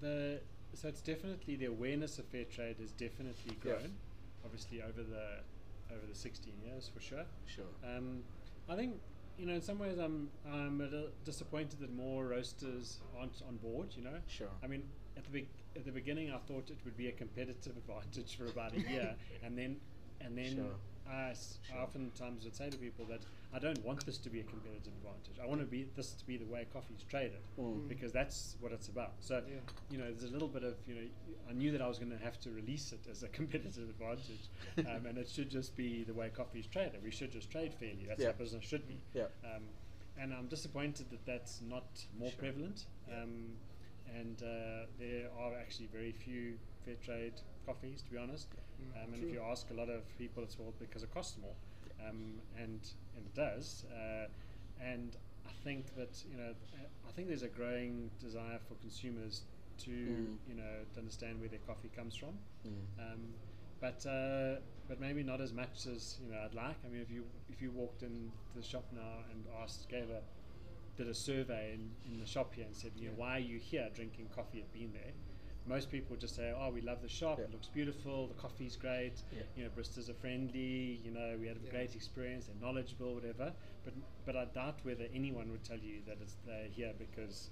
Speaker 3: the so it's definitely the awareness of fair trade has definitely grown, obviously over the over the 16 years for sure.
Speaker 1: Sure.
Speaker 3: Um, I think you know in some ways I'm I'm a little disappointed that more roasters aren't on board. You know,
Speaker 1: Sure.
Speaker 3: I mean at the be- at the beginning I thought it would be a competitive *laughs* advantage for about a year, and then and then
Speaker 1: Sure.
Speaker 3: I, s- I
Speaker 1: Sure.
Speaker 3: oftentimes would say to people that I don't want this to be a competitive advantage. I want to be this to be the way coffee is traded
Speaker 1: Mm.
Speaker 3: because that's what it's about. So
Speaker 2: Yeah.
Speaker 3: you know, there's a little bit of you know, I knew that I was going to have to release it as a *laughs* competitive advantage, um, and it should just be the way coffee is traded. We should just trade fairly. That's
Speaker 1: Yeah.
Speaker 3: how business should be.
Speaker 1: Yeah.
Speaker 3: Um, and I'm disappointed that that's not more
Speaker 1: Sure.
Speaker 3: prevalent.
Speaker 1: Yeah.
Speaker 3: Um, and uh, there are actually very few fair trade coffees, to be honest. Um, and if you ask a lot of people, it's well because it costs more, um, and and it does. Uh, and I think that you know, I think there's a growing desire for consumers to
Speaker 1: Mm.
Speaker 3: you know to understand where their coffee comes from.
Speaker 1: Mm.
Speaker 3: Um, but uh, but maybe not as much as you know I'd like. I mean, if you if you walked into the shop now and asked, gave a did a survey in, in the shop here and said, you know, why are you here drinking coffee at Bean There? Most people would just say, oh, we love the shop.
Speaker 1: Yeah.
Speaker 3: It looks beautiful. The coffee's great.
Speaker 1: Yeah.
Speaker 3: You know, baristas are friendly. You know, we had a
Speaker 2: Yeah.
Speaker 3: great experience. They're knowledgeable, whatever. But but I doubt whether anyone would tell you that it's they're here because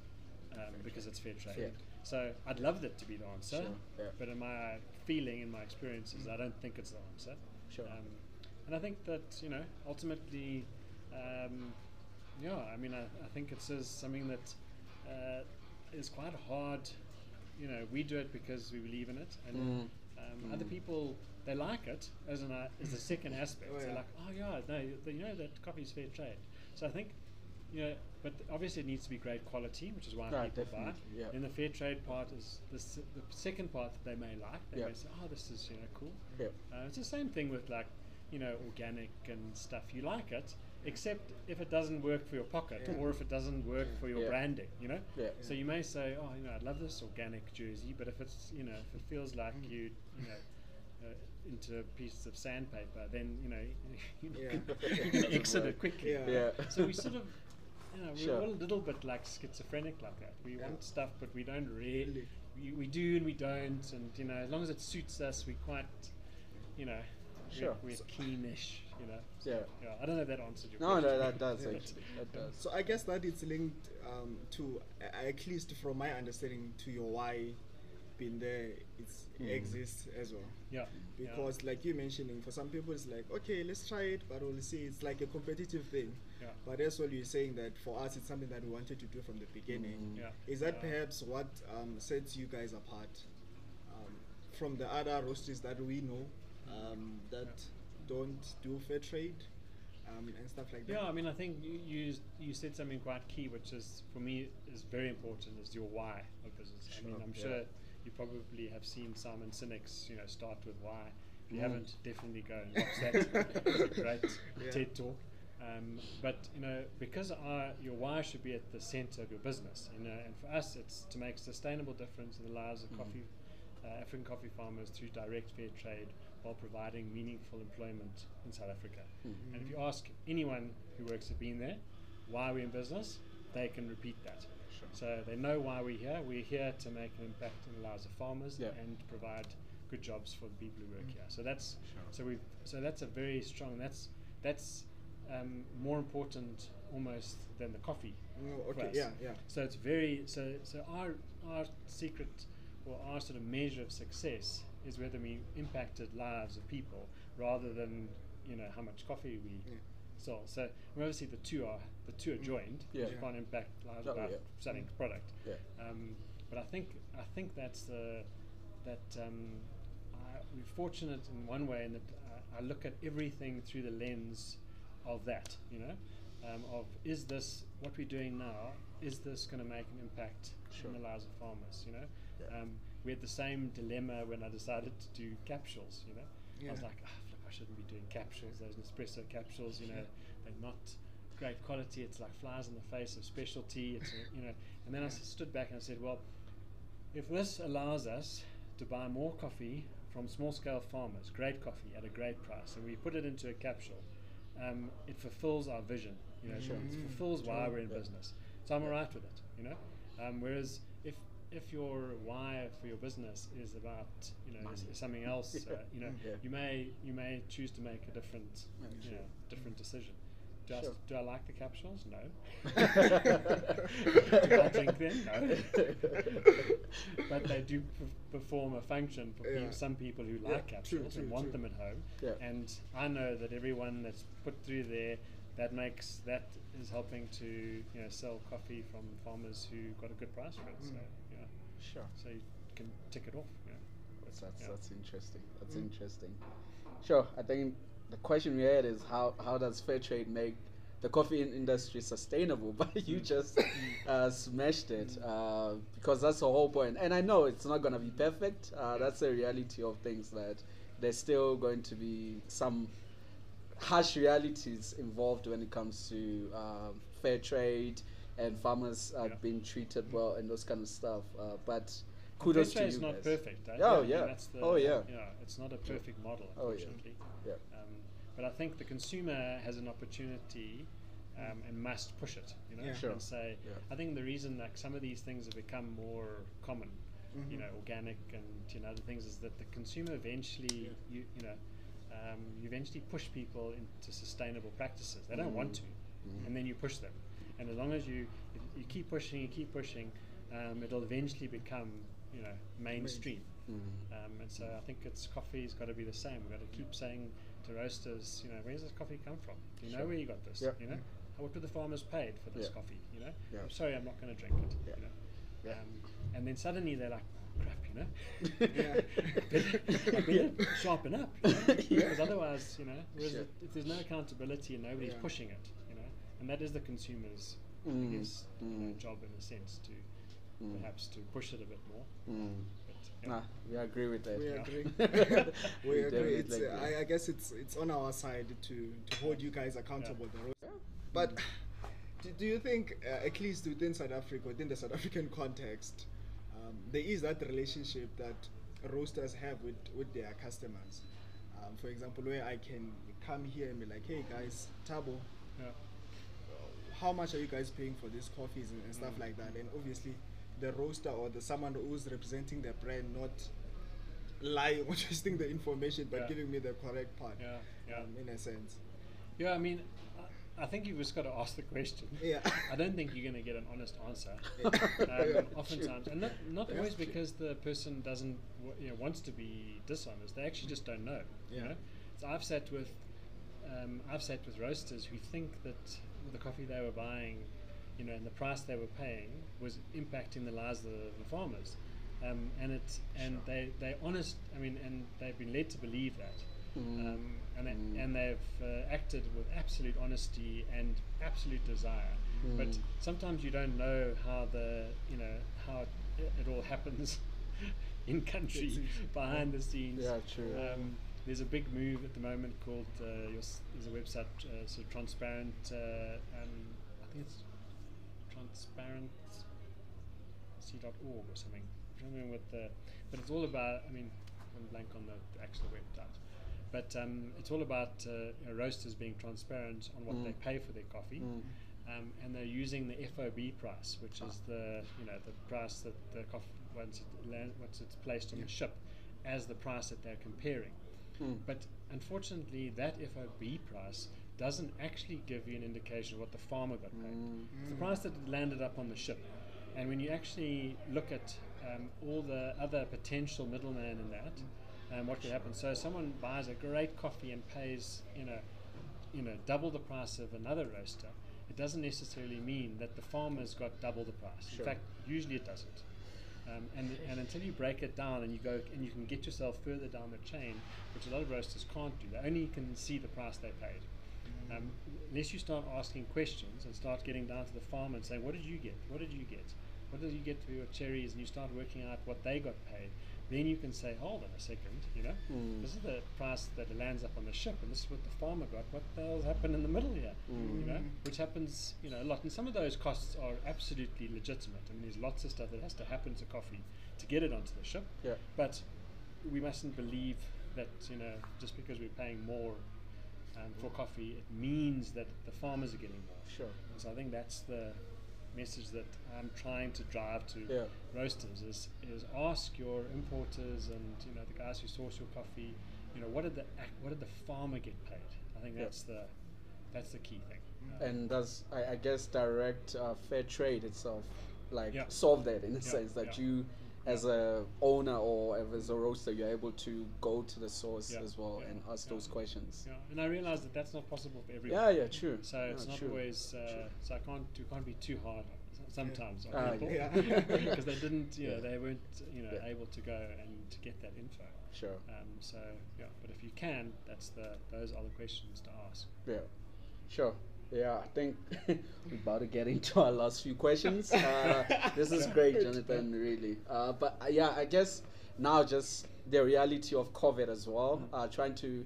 Speaker 3: um, because it's fair trade.
Speaker 1: Yeah.
Speaker 3: So I'd love that to be the answer.
Speaker 1: Sure, yeah.
Speaker 3: But in my feeling, and my experiences, I don't think it's the answer.
Speaker 1: Sure.
Speaker 3: Um, and I think that you know ultimately, um, yeah, I mean, I, I think it says something that uh, is quite hard. You know, we do it because we believe in it, and
Speaker 1: Mm.
Speaker 3: um, other people they like it as an uh, as a second aspect.
Speaker 2: Oh,
Speaker 3: They're like, oh yeah, no, you- you know that coffee's fair trade. So I think. You know, but obviously it needs to be great quality, which is why
Speaker 1: Right,
Speaker 3: people buy.
Speaker 1: definitely, yeah.
Speaker 3: Then the fair trade part is the, s- the second part that they may like. They
Speaker 1: Yeah.
Speaker 3: may say, "Oh, this is you know cool."
Speaker 1: Yeah.
Speaker 3: Uh, it's the same thing with like, you know, organic and stuff. You like it, except if it doesn't work for your pocket
Speaker 2: Yeah.
Speaker 3: or if it doesn't work for your
Speaker 1: Yeah.
Speaker 3: branding, you know.
Speaker 1: Yeah.
Speaker 3: So you may say, oh, you know, I love this organic jersey, but if it's, you know, if it feels like
Speaker 2: Mm.
Speaker 3: you, you know, uh, into pieces of sandpaper, then you know, *laughs* you know
Speaker 2: Yeah.
Speaker 3: you're going to exit it quickly.
Speaker 2: Yeah.
Speaker 1: Yeah.
Speaker 3: So we sort of, you know, we're
Speaker 1: Sure.
Speaker 3: all a little bit like schizophrenic like that. We
Speaker 2: Yeah.
Speaker 3: want stuff, but we don't really.
Speaker 2: Really.
Speaker 3: We, we do and we don't, and you know, as long as it suits us, we quite, you know,
Speaker 1: Sure.
Speaker 3: we're, we're keenish, you know.
Speaker 1: Yeah.
Speaker 3: Yeah, I don't know if that answered your
Speaker 1: No,
Speaker 3: question.
Speaker 1: no, that does actually. *laughs* That does.
Speaker 2: So I guess that it's linked um, to, a- at least from my understanding, to your why being there it's,
Speaker 1: Mm.
Speaker 2: exists as well.
Speaker 3: Yeah. yeah.
Speaker 2: Because, like you mentioning, for some people it's like, okay, let's try it, but we'll see. It's like a competitive thing.
Speaker 3: Yeah.
Speaker 2: But as well, you're saying that for us, it's something that we wanted to do from the beginning.
Speaker 1: Mm.
Speaker 3: Yeah.
Speaker 2: Is that
Speaker 3: Yeah.
Speaker 2: perhaps what um, sets you guys apart um, from the other roasters that we know um, that don't do fair trade um, and stuff like that?
Speaker 3: Yeah, I mean, I think you, you you said something quite key, which is for me is very important. Is your why of business. I mean, I'm
Speaker 1: Yeah.
Speaker 3: sure you probably have seen Simon Sinek's, you know, start with why. If you
Speaker 1: Mm.
Speaker 3: haven't, definitely go and watch that. it's a great
Speaker 2: Yeah.
Speaker 3: TED talk. Um, but you know, because our, your why should be at the center of your business, you know, and for us, it's to make sustainable difference in the lives of
Speaker 1: Mhm.
Speaker 3: coffee, uh, African coffee farmers through direct fair trade, while providing meaningful employment in South Africa.
Speaker 1: Mhm.
Speaker 3: And if you ask anyone who works at Bean There why we're in business, they can repeat that.
Speaker 1: Sure.
Speaker 3: So they know why we're here. We're here to make an impact in the lives of farmers
Speaker 1: Yeah.
Speaker 3: and provide good jobs for the people who work here. So that's
Speaker 1: Sure.
Speaker 3: so we so that's a very strong. That's that's um, more important almost than the coffee.
Speaker 2: Oh, okay, yeah, yeah.
Speaker 3: So it's very so so our our secret or our sort of measure of success is whether we impacted lives of people rather than you know how much coffee we
Speaker 2: Yeah.
Speaker 3: sell. So obviously the two are the two are joined.
Speaker 1: Yeah.
Speaker 3: You can't impact lives without
Speaker 1: yeah.
Speaker 3: selling product.
Speaker 1: Yeah.
Speaker 3: Um, but I think I think that's the that um, I, we're fortunate in one way in that I, I look at everything through the lens of that. You know, um, of is this what we're doing now? Is this going to make an impact
Speaker 1: Sure.
Speaker 3: in the lives of farmers? You know,
Speaker 1: Yeah.
Speaker 3: We had the same dilemma when I decided to do capsules. You know, I was like, oh, flip, I shouldn't be doing capsules. Those Nespresso capsules, you know, they're not great quality. It's like flies in the face of specialty. It's a, you know, and then I stood back and I said, well, if this allows us to buy more coffee from small scale farmers, great coffee at a great price, and we put it into a capsule, um, it fulfills our vision. You know,
Speaker 1: Sure.
Speaker 3: it fulfills why we're in
Speaker 1: Yeah.
Speaker 3: business. So I'm
Speaker 1: Yeah.
Speaker 3: alright with it. You know, um, whereas if your why for your business is about you know is, is something else, uh, you know,
Speaker 1: Yeah.
Speaker 3: you may you may choose to make a different
Speaker 1: Yeah,
Speaker 3: you
Speaker 1: sure.
Speaker 3: know different decision. Do, I,
Speaker 1: Sure.
Speaker 3: s- do I like the capsules? No. *laughs* do I drink them? No. but they do perform a function for
Speaker 2: Yeah.
Speaker 3: peop some people who
Speaker 2: Yeah,
Speaker 3: like
Speaker 2: true,
Speaker 3: capsules
Speaker 2: true,
Speaker 3: and want
Speaker 2: true.
Speaker 3: them at home.
Speaker 1: Yeah.
Speaker 3: And I know that everyone that's put through there, that makes that is helping to you know sell coffee from farmers who got a good price for it. So
Speaker 2: Mm.
Speaker 3: you know,
Speaker 1: Sure.
Speaker 3: so you can tick it off. You know.
Speaker 1: That's that's,
Speaker 3: Yeah.
Speaker 1: that's interesting. That's
Speaker 2: Mm.
Speaker 1: interesting. Sure. I think the question we had is how how does fair trade make the coffee industry sustainable? *laughs* But you just uh, smashed it uh, because that's the whole point. And I know it's not gonna be perfect. Uh, that's the reality of things. That there's still going to be some harsh realities involved when it comes to um, fair trade and farmers uh,
Speaker 3: Yeah.
Speaker 1: being treated well and those kind of stuff. Uh, but kudos
Speaker 3: Fair
Speaker 1: to
Speaker 3: trade
Speaker 1: you
Speaker 3: is not
Speaker 1: guys.
Speaker 3: perfect. eh?
Speaker 1: Oh,
Speaker 3: I mean,
Speaker 1: yeah.
Speaker 3: That's the,
Speaker 1: Oh, yeah.
Speaker 3: Yeah, it's not a perfect model,
Speaker 1: Oh, yeah.
Speaker 3: unfortunately.
Speaker 1: Yeah.
Speaker 3: Um, but I think the consumer has an opportunity um, and must push it. You know,
Speaker 2: Yeah.
Speaker 1: Sure.
Speaker 3: and say.
Speaker 1: Yeah.
Speaker 3: I think the reason that some of these things have become more common, you
Speaker 2: Mhm.
Speaker 3: know, organic and you know other things, is that the consumer eventually,
Speaker 2: Yeah.
Speaker 3: you you know, um, you eventually push people into sustainable practices. They don't want
Speaker 1: Mhm.
Speaker 3: to,
Speaker 1: Mhm.
Speaker 3: and then you push them. And as long as you you keep pushing, you keep pushing, um, it'll eventually become you know mainstream.
Speaker 1: Mhm.
Speaker 3: Um, and so I think it's coffee's got to be the same. We've got to keep saying to roasters, you know, where's this coffee come from? Do you know
Speaker 1: Sure.
Speaker 3: where you got this?
Speaker 1: Yeah.
Speaker 3: You know, How- what were the farmers paid for this
Speaker 1: Yeah.
Speaker 3: coffee? You know,
Speaker 1: Yeah.
Speaker 3: I'm sorry, I'm not going to drink it. You know, um, and then suddenly they're like, crap, you know,
Speaker 2: Yeah. *laughs*
Speaker 3: better, better sharpen up, you know? *laughs*
Speaker 1: Yeah.
Speaker 3: because otherwise, you know, whereas
Speaker 1: Sure.
Speaker 3: if there's no accountability and nobody's
Speaker 2: Yeah.
Speaker 3: pushing it, you know, and that is the consumer's,
Speaker 1: Mm.
Speaker 3: I guess, you know,
Speaker 1: Mm.
Speaker 3: job in a sense to
Speaker 1: Mm.
Speaker 3: perhaps to push it a bit more.
Speaker 1: Mm.
Speaker 3: Yeah.
Speaker 1: Nah, we agree with that.
Speaker 2: We
Speaker 3: Yeah.
Speaker 2: agree. *laughs*
Speaker 1: We
Speaker 2: we agree. It's,
Speaker 1: definitely
Speaker 2: uh. I, I guess it's it's on our side to to hold you guys accountable. The road- But do, do you think, uh, at least within South Africa, within the South African context, um, there is that relationship that roasters have with, with their customers? Um, for example, where I can come here and be like, hey guys, Thabo,
Speaker 3: Yeah.
Speaker 2: how much are you guys paying for these coffees and, and stuff
Speaker 3: Mm.
Speaker 2: like that? And obviously, the roaster or the someone who's representing the brand not lying *laughs* or twisting the information, but
Speaker 3: Yeah.
Speaker 2: giving me the correct part.
Speaker 3: Yeah. Yeah.
Speaker 2: Um, in a sense.
Speaker 3: Yeah. I mean, I, think you've just got to ask the question.
Speaker 2: Yeah.
Speaker 3: I don't think you're going to get an honest answer. *laughs*
Speaker 2: Yeah.
Speaker 3: um, oftentimes, and not, not always because the person doesn't w- you know, wants to be dishonest. They actually just don't know. You
Speaker 2: Yeah.
Speaker 3: know? So I've sat with um, I've sat with roasters who think that the coffee they were buying, you know, and the price they were paying was impacting the lives of the, the farmers. Um, and it's and
Speaker 2: Sure.
Speaker 3: they they honest. I mean, and they've been led to believe that.
Speaker 1: Mm.
Speaker 3: Um, and,
Speaker 1: Mm.
Speaker 3: and they've uh, acted with absolute honesty and absolute desire. But
Speaker 1: Mm.
Speaker 3: sometimes you don't know how the you know how it, it all happens *laughs* in country behind the scenes.
Speaker 1: Yeah, true.
Speaker 3: Um, there's a big move at the moment called uh, your, there's a website uh, so transparent. Uh, um, I think it's transparent c.org or something. Something with the, but it's all about. I mean, I'm blank on the, the actual website. But um, it's all about uh, you know, roasters being transparent on what
Speaker 1: Mm.
Speaker 3: they pay for their coffee,
Speaker 1: Mm.
Speaker 3: um, and they're using the FOB price, which is the you know the price that the coffee once it land, once it's placed on the ship, as the price that they're comparing.
Speaker 1: Mm.
Speaker 3: But unfortunately, that FOB price doesn't actually give you an indication of what the farmer got paid.
Speaker 1: Mm.
Speaker 3: It's the price that landed up on the ship. And when you actually look at um, all the other potential middlemen in that, um, what could happen? So someone buys a great coffee and pays, you know, you know, double the price of another roaster. It doesn't necessarily mean that the farmer's got double the price.
Speaker 1: Sure.
Speaker 3: In fact, usually it doesn't. Um, and, and until you break it down and you go and you can get yourself further down the chain, which a lot of roasters can't do, they only can see the price they paid. Um, unless you start asking questions and start getting down to the farmer and saying, "What did you get? What did you get? What did you get for your cherries?" and you start working out what they got paid, then you can say, "Hold on a second, you know,
Speaker 1: Mm.
Speaker 3: this is the price that lands up on the ship, and this is what the farmer got. What the hell's happened in the middle here?
Speaker 1: Mm.
Speaker 3: You know, which happens, you know, a lot. And some of those costs are absolutely legitimate. I mean, there's lots of stuff that has to happen to coffee to get it onto the ship.
Speaker 1: Yeah.
Speaker 3: But we mustn't believe that you know just because we're paying more um, for coffee, it means that the farmers are getting more.
Speaker 1: Sure.
Speaker 3: So I think that's the message that I'm trying to drive to
Speaker 1: Yeah.
Speaker 3: roasters is is ask your importers and you know the guys who source your coffee, you know what did the what did the farmer get paid? I think
Speaker 1: Yeah.
Speaker 3: that's the that's the key thing. Uh,
Speaker 1: And does I, I guess direct uh, fair trade itself like
Speaker 3: Yeah.
Speaker 1: solve that in a
Speaker 3: Yeah,
Speaker 1: sense that
Speaker 3: yeah.
Speaker 1: you as a owner or as a roaster you're able to go to the source
Speaker 3: Yeah,
Speaker 1: as well
Speaker 3: yeah,
Speaker 1: and ask
Speaker 3: yeah.
Speaker 1: those questions.
Speaker 3: yeah, and I realize that that's not possible for everyone.
Speaker 1: Yeah, yeah, true.
Speaker 3: So it's not
Speaker 1: true.
Speaker 3: always. Uh. So I can't. You can't be too hard sometimes
Speaker 1: Ah,
Speaker 3: on people
Speaker 2: yeah. *laughs*
Speaker 3: because they didn't. You know, they weren't. You know, able to go and to get that info.
Speaker 1: Sure.
Speaker 3: Um, so yeah, but if you can, that's the. Those are the questions to ask.
Speaker 1: Yeah, sure. Yeah, I think *laughs* we're about to get into our last few questions. Uh, *laughs* this is great, Jonathan, really. Uh, but uh, yeah, I guess now just the reality of COVID as well. Uh, trying to,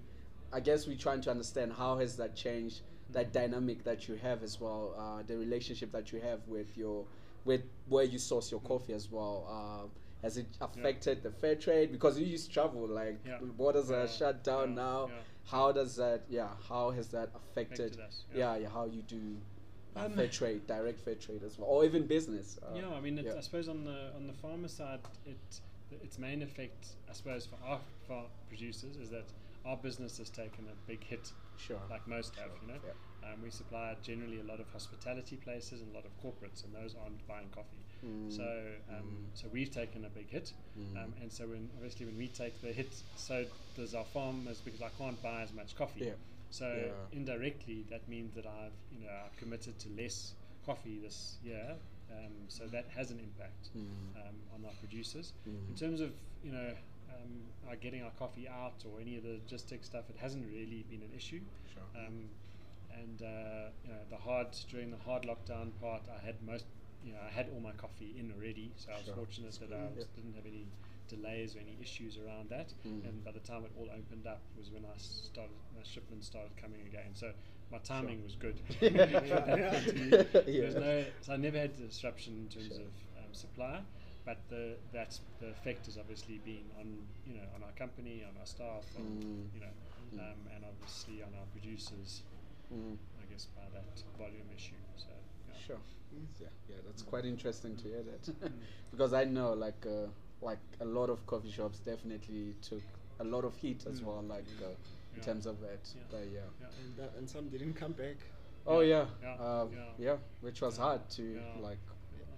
Speaker 1: I guess we're trying to understand how has that changed that dynamic that you have as well, uh, the relationship that you have with your, with where you source your coffee as well. Uh, has it affected the fair trade because you used to travel like
Speaker 3: Yeah.
Speaker 1: borders are shut down
Speaker 3: yeah,
Speaker 1: now
Speaker 3: yeah.
Speaker 1: How does that yeah how has that affected,
Speaker 3: Affected us,
Speaker 1: yeah.
Speaker 3: yeah.
Speaker 1: yeah how you do uh,
Speaker 3: Um,
Speaker 1: fair trade direct fair trade as well or even business uh,
Speaker 3: yeah, I mean, it,
Speaker 1: yeah.
Speaker 3: I suppose on the on the farmer side, it its main effect, I suppose, for our for our producers is that our business has taken a big hit,
Speaker 1: sure
Speaker 3: like most have. You know,
Speaker 1: yeah.
Speaker 3: Um, we supply generally a lot of hospitality places and a lot of corporates, and those aren't buying coffee.
Speaker 1: Mm,
Speaker 3: So, um,
Speaker 1: mm.
Speaker 3: so we've taken a big hit,
Speaker 1: Mm.
Speaker 3: um, and so when obviously when we take the hit, so does our farmers because I can't buy as much coffee.
Speaker 1: Yeah.
Speaker 3: So
Speaker 1: Yeah.
Speaker 3: indirectly, that means that I've you know I've committed to less coffee this year. Um, so that has an impact
Speaker 1: Mm.
Speaker 3: um, on our producers. In
Speaker 1: Mm.
Speaker 3: terms of you know um, our getting our coffee out or any of the logistic stuff, it hasn't really been an issue.
Speaker 1: Sure.
Speaker 3: Um, and uh, you know the hard during the hard lockdown part, I had most you know I had all my coffee in already, so I was
Speaker 1: Sure.
Speaker 3: fortunate that I was,
Speaker 1: Yeah.
Speaker 3: didn't have any delays or any issues around that.
Speaker 1: Mm.
Speaker 3: And by the time it all opened up was when I started, my shipments started coming again. So my timing was good. *laughs* *laughs*
Speaker 1: Yeah.
Speaker 3: There's no, so I never had disruption in terms
Speaker 1: Sure.
Speaker 3: of um, supply, but the that's the effect has obviously been on you know on our company, on our staff, on
Speaker 1: Mm.
Speaker 3: you know,
Speaker 1: Mm.
Speaker 3: um, and obviously on our producers.
Speaker 1: Mm.
Speaker 3: I guess by that volume issue. So yeah.
Speaker 1: Sure. Yeah, yeah, that's quite interesting to hear that *laughs* because I know like uh, like a lot of coffee shops definitely took a lot of heat as
Speaker 3: Mm.
Speaker 1: well, like uh, in
Speaker 3: Yeah.
Speaker 1: terms of that.
Speaker 3: Yeah.
Speaker 1: But yeah.
Speaker 3: Yeah.
Speaker 2: and, that, and some didn't come back.
Speaker 1: Oh yeah,
Speaker 3: Yeah,
Speaker 1: uh,
Speaker 3: yeah.
Speaker 1: yeah, which was
Speaker 3: Yeah,
Speaker 1: hard to
Speaker 3: yeah.
Speaker 1: like,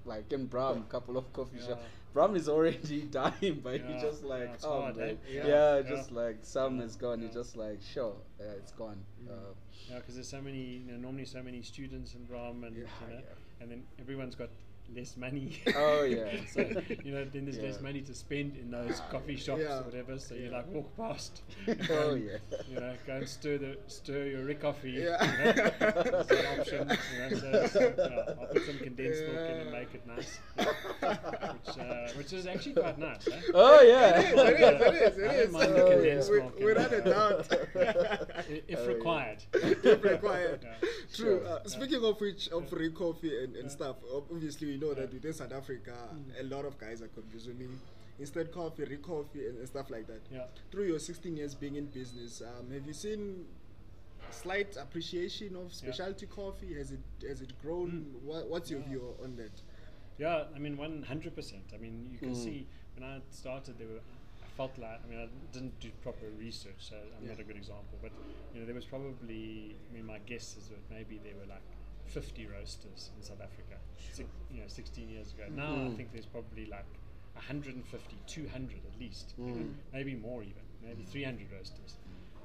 Speaker 1: like in Braam, couple of coffee
Speaker 3: Yeah.
Speaker 1: shops. Braam is already *laughs* dying, but you
Speaker 3: Yeah,
Speaker 1: just like, oh
Speaker 3: hard,
Speaker 1: man,
Speaker 3: eh?
Speaker 1: yeah,
Speaker 2: Yeah.
Speaker 1: just like some is gone. You're just like, sure, it's gone.
Speaker 2: Mm.
Speaker 1: Uh,
Speaker 3: Yeah, because there's so many, you know, normally so many students in Braam, and you know, and then everyone's got less money. *laughs* *laughs*
Speaker 1: Oh, yeah.
Speaker 3: so you know, then there's less money to spend in those coffee shops
Speaker 2: Yeah.
Speaker 3: or whatever. So you
Speaker 2: Yeah.
Speaker 3: like walk past. *laughs*
Speaker 1: Oh,
Speaker 3: and,
Speaker 1: yeah.
Speaker 3: You know, go and stir the stir your Ricoffy.
Speaker 2: Yeah.
Speaker 3: You know, as an option. You know, so, so, yeah, I'll put some condensed milk in and make it nice. which uh, which is actually quite nice. Eh?
Speaker 1: Oh yeah.
Speaker 2: It is, it is, it is, it
Speaker 3: I
Speaker 2: is.
Speaker 3: don't mind the
Speaker 1: Oh,
Speaker 3: condensed
Speaker 2: we,
Speaker 3: milk.
Speaker 2: we
Speaker 3: in
Speaker 2: ran
Speaker 3: it.
Speaker 2: it out.
Speaker 3: I- if
Speaker 1: Oh,
Speaker 3: required.
Speaker 2: If required. True.
Speaker 1: Sure.
Speaker 2: Uh, speaking of which, of free coffee and, and
Speaker 3: Yeah.
Speaker 2: stuff, obviously we know that within South Africa, a lot of guys are consuming instant coffee, Ricoffy, and, and stuff like that.
Speaker 3: Yeah.
Speaker 2: Through your 16 years being in business, um, have you seen slight appreciation of specialty coffee? Has it has it grown?
Speaker 3: Mm.
Speaker 2: What, what's your
Speaker 3: Yeah.
Speaker 2: view on that?
Speaker 3: Yeah, I mean, one hundred percent. I mean, you can
Speaker 1: Mm.
Speaker 3: see when I started, there were. I felt like I mean, I didn't do proper research, so I'm not a good example. But you know, there was probably. I mean, my guess is that maybe there were like fifty roasters in South Africa. Six, you know, sixteen years ago. Now I
Speaker 1: Mhm.
Speaker 3: think there's probably like 150, 200 at least, you know,
Speaker 1: Mm.
Speaker 3: maybe more even, maybe 300 roasters.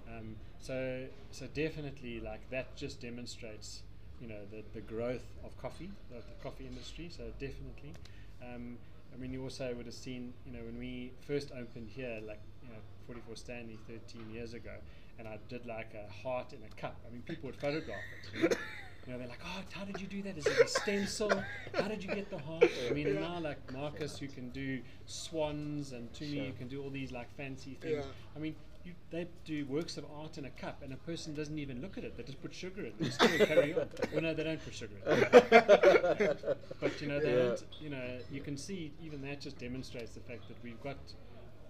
Speaker 3: Um, so, so definitely, like that just demonstrates, you know, the, the growth of coffee, the, the coffee industry. So definitely, um, I mean, you also would have seen, you know, when we first opened here, like you know, 44 Stanley 13 years ago, and I did like a heart in a cup. I mean, people would photograph it. You know? *laughs* You know, they're like, oh, how did you do that? Is it a stencil? How did you get the heart? I mean, and now like Marcus, who can do swans, and Tumi,
Speaker 1: Sure.
Speaker 3: who can do all these like fancy things.
Speaker 2: Yeah.
Speaker 3: I mean, you, they do works of art in a cup, and a person doesn't even look at it. They just put sugar in it. They still carry on. *laughs* Well, no, they don't put sugar in it. *laughs* but you know, they
Speaker 1: Yeah.
Speaker 3: don't. You know, you can see even that just demonstrates the fact that we've got,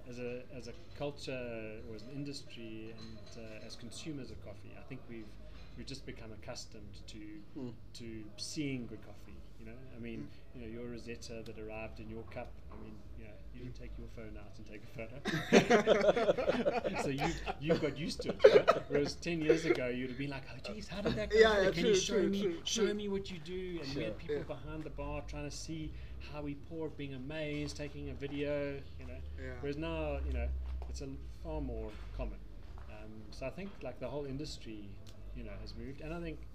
Speaker 3: as a as a culture or as an industry and uh, as consumers of coffee, I think we've we've just become accustomed to
Speaker 1: Mm.
Speaker 3: to seeing good coffee. You know, I mean, you know, your Rosetta that arrived in your cup. I mean, you know, you didn't take your phone out and take a photo. *laughs* *laughs* so you you got used to it. Right? Whereas ten years ago, you'd have been like, oh, geez, how did that go?
Speaker 2: Yeah, yeah,
Speaker 3: Can
Speaker 2: true,
Speaker 3: you show
Speaker 2: true,
Speaker 3: me
Speaker 2: true,
Speaker 3: show me what you do? And we had people
Speaker 2: Yeah.
Speaker 3: behind the bar trying to see how we pour, being amazed, taking a video. You know,
Speaker 2: Yeah.
Speaker 3: whereas now, you know, it's a far more common. Um, so I think like the whole industry, you know, has moved, and I think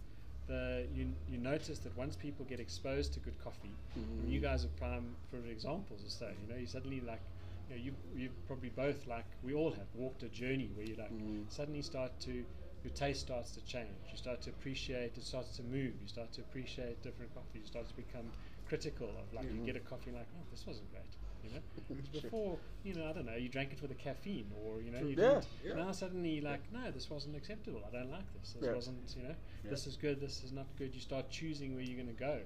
Speaker 3: the you you notice that once people get exposed to good coffee, and you guys are prime for examples or so. You know, you suddenly like. You know, you you probably both like we all have walked a journey where you like
Speaker 1: Mhm.
Speaker 3: suddenly start to your taste starts to change. You start to appreciate. It starts to move. You start to appreciate different coffees. You start to become critical of like you
Speaker 1: Mhm.
Speaker 3: get a coffee like oh this wasn't great. You know, *laughs* before you know I don't know you drank it for the caffeine or you know you
Speaker 1: Yeah,
Speaker 3: didn't.
Speaker 2: yeah.
Speaker 3: Now suddenly like no this wasn't acceptable. I don't like this. This
Speaker 1: Yeah.
Speaker 3: wasn't you know this is good. This is not good. You start choosing where you're going to go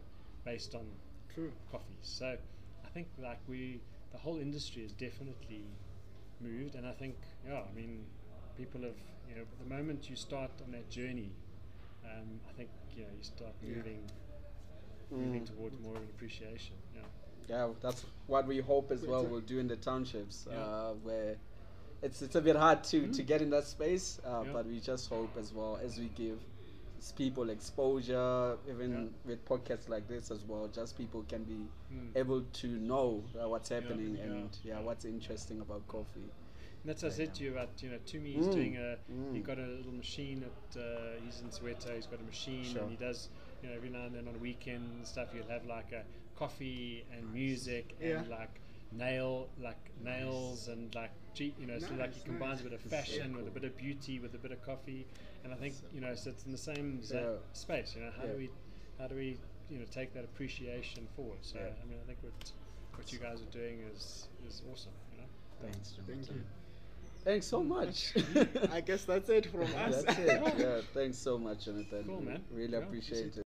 Speaker 3: based on
Speaker 2: True.
Speaker 3: coffees. So I think like we, the whole industry has definitely moved, and I think yeah, I mean, people have you know the moment you start on that journey, um, I think you know you start moving, moving
Speaker 1: Mm.
Speaker 3: towards more of an appreciation. Yeah.
Speaker 1: Yeah, that's what we hope as well. We'll do in the townships,
Speaker 3: Yeah.
Speaker 1: uh, where it's it's a bit hard to to
Speaker 3: Mm.
Speaker 1: get in that space, uh,
Speaker 3: Yeah.
Speaker 1: but we just hope as well as we give people exposure, even
Speaker 3: Yeah.
Speaker 1: with podcasts like this as well. Just people can be
Speaker 3: Mm.
Speaker 1: able to know uh, what's happening and yeah, what's interesting about coffee.
Speaker 3: And that's what I said to you about you know Tumi. He's
Speaker 1: Mm,
Speaker 3: doing a he
Speaker 1: mm.
Speaker 3: got a little machine at uh, he's in Soweto. He's got a machine
Speaker 1: Sure.
Speaker 3: and he does you know every now and then on a weekend and stuff. He'll have like a coffee and music and
Speaker 2: Yeah.
Speaker 3: like nail like nails and like G, you know so like he
Speaker 2: Nice,
Speaker 3: combines a bit of
Speaker 1: This is so
Speaker 3: fashion with a bit of beauty with a bit of coffee. And I think you know so it's in the same za-
Speaker 1: Yeah.
Speaker 3: space. You know how
Speaker 1: Yeah.
Speaker 3: do we how do we you know take that appreciation forward? So
Speaker 1: Yeah.
Speaker 3: I mean I think what what you guys are doing is is awesome. You know. Thanks,
Speaker 4: Thank you.
Speaker 3: Thanks so much.
Speaker 2: I guess that's it from *laughs* us.
Speaker 3: That's it. Yeah, thanks so much, Jonathan.
Speaker 4: Cool, man.
Speaker 3: Really
Speaker 4: Yeah,
Speaker 3: appreciate it.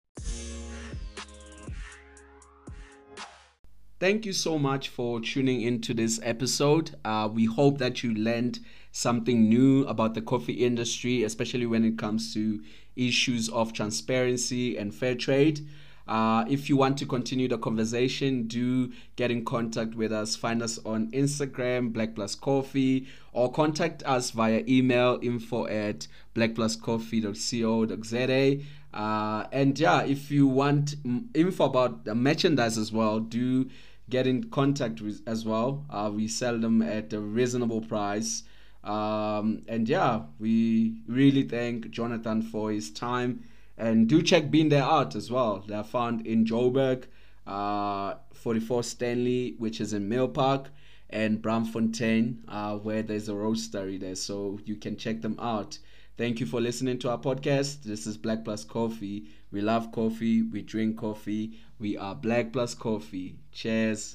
Speaker 1: Thank you so much for tuning into this episode. Uh, we hope that you learned something new about the coffee industry, especially when it comes to issues of transparency and fair trade. Uh, if you want to continue the conversation, do get in contact with us. Find us on Instagram, Black Plus Coffee, or contact us via email info at blackpluscoffee.co.za. Uh, and yeah, if you want info about the merchandise as well, do get in contact with as well. Uh, we sell them at a reasonable price. Um, and yeah, we really thank Jonathan for his time. And do check Bean There Out as well. They are found in Joburg, uh, 44 Stanley, which is in Milpark, and Braamfontein, uh, where there's a roastery there. So you can check them out. Thank you for listening to our podcast. This is Black Plus Coffee. We love coffee. We drink coffee. We are Black Plus Coffee. Cheers.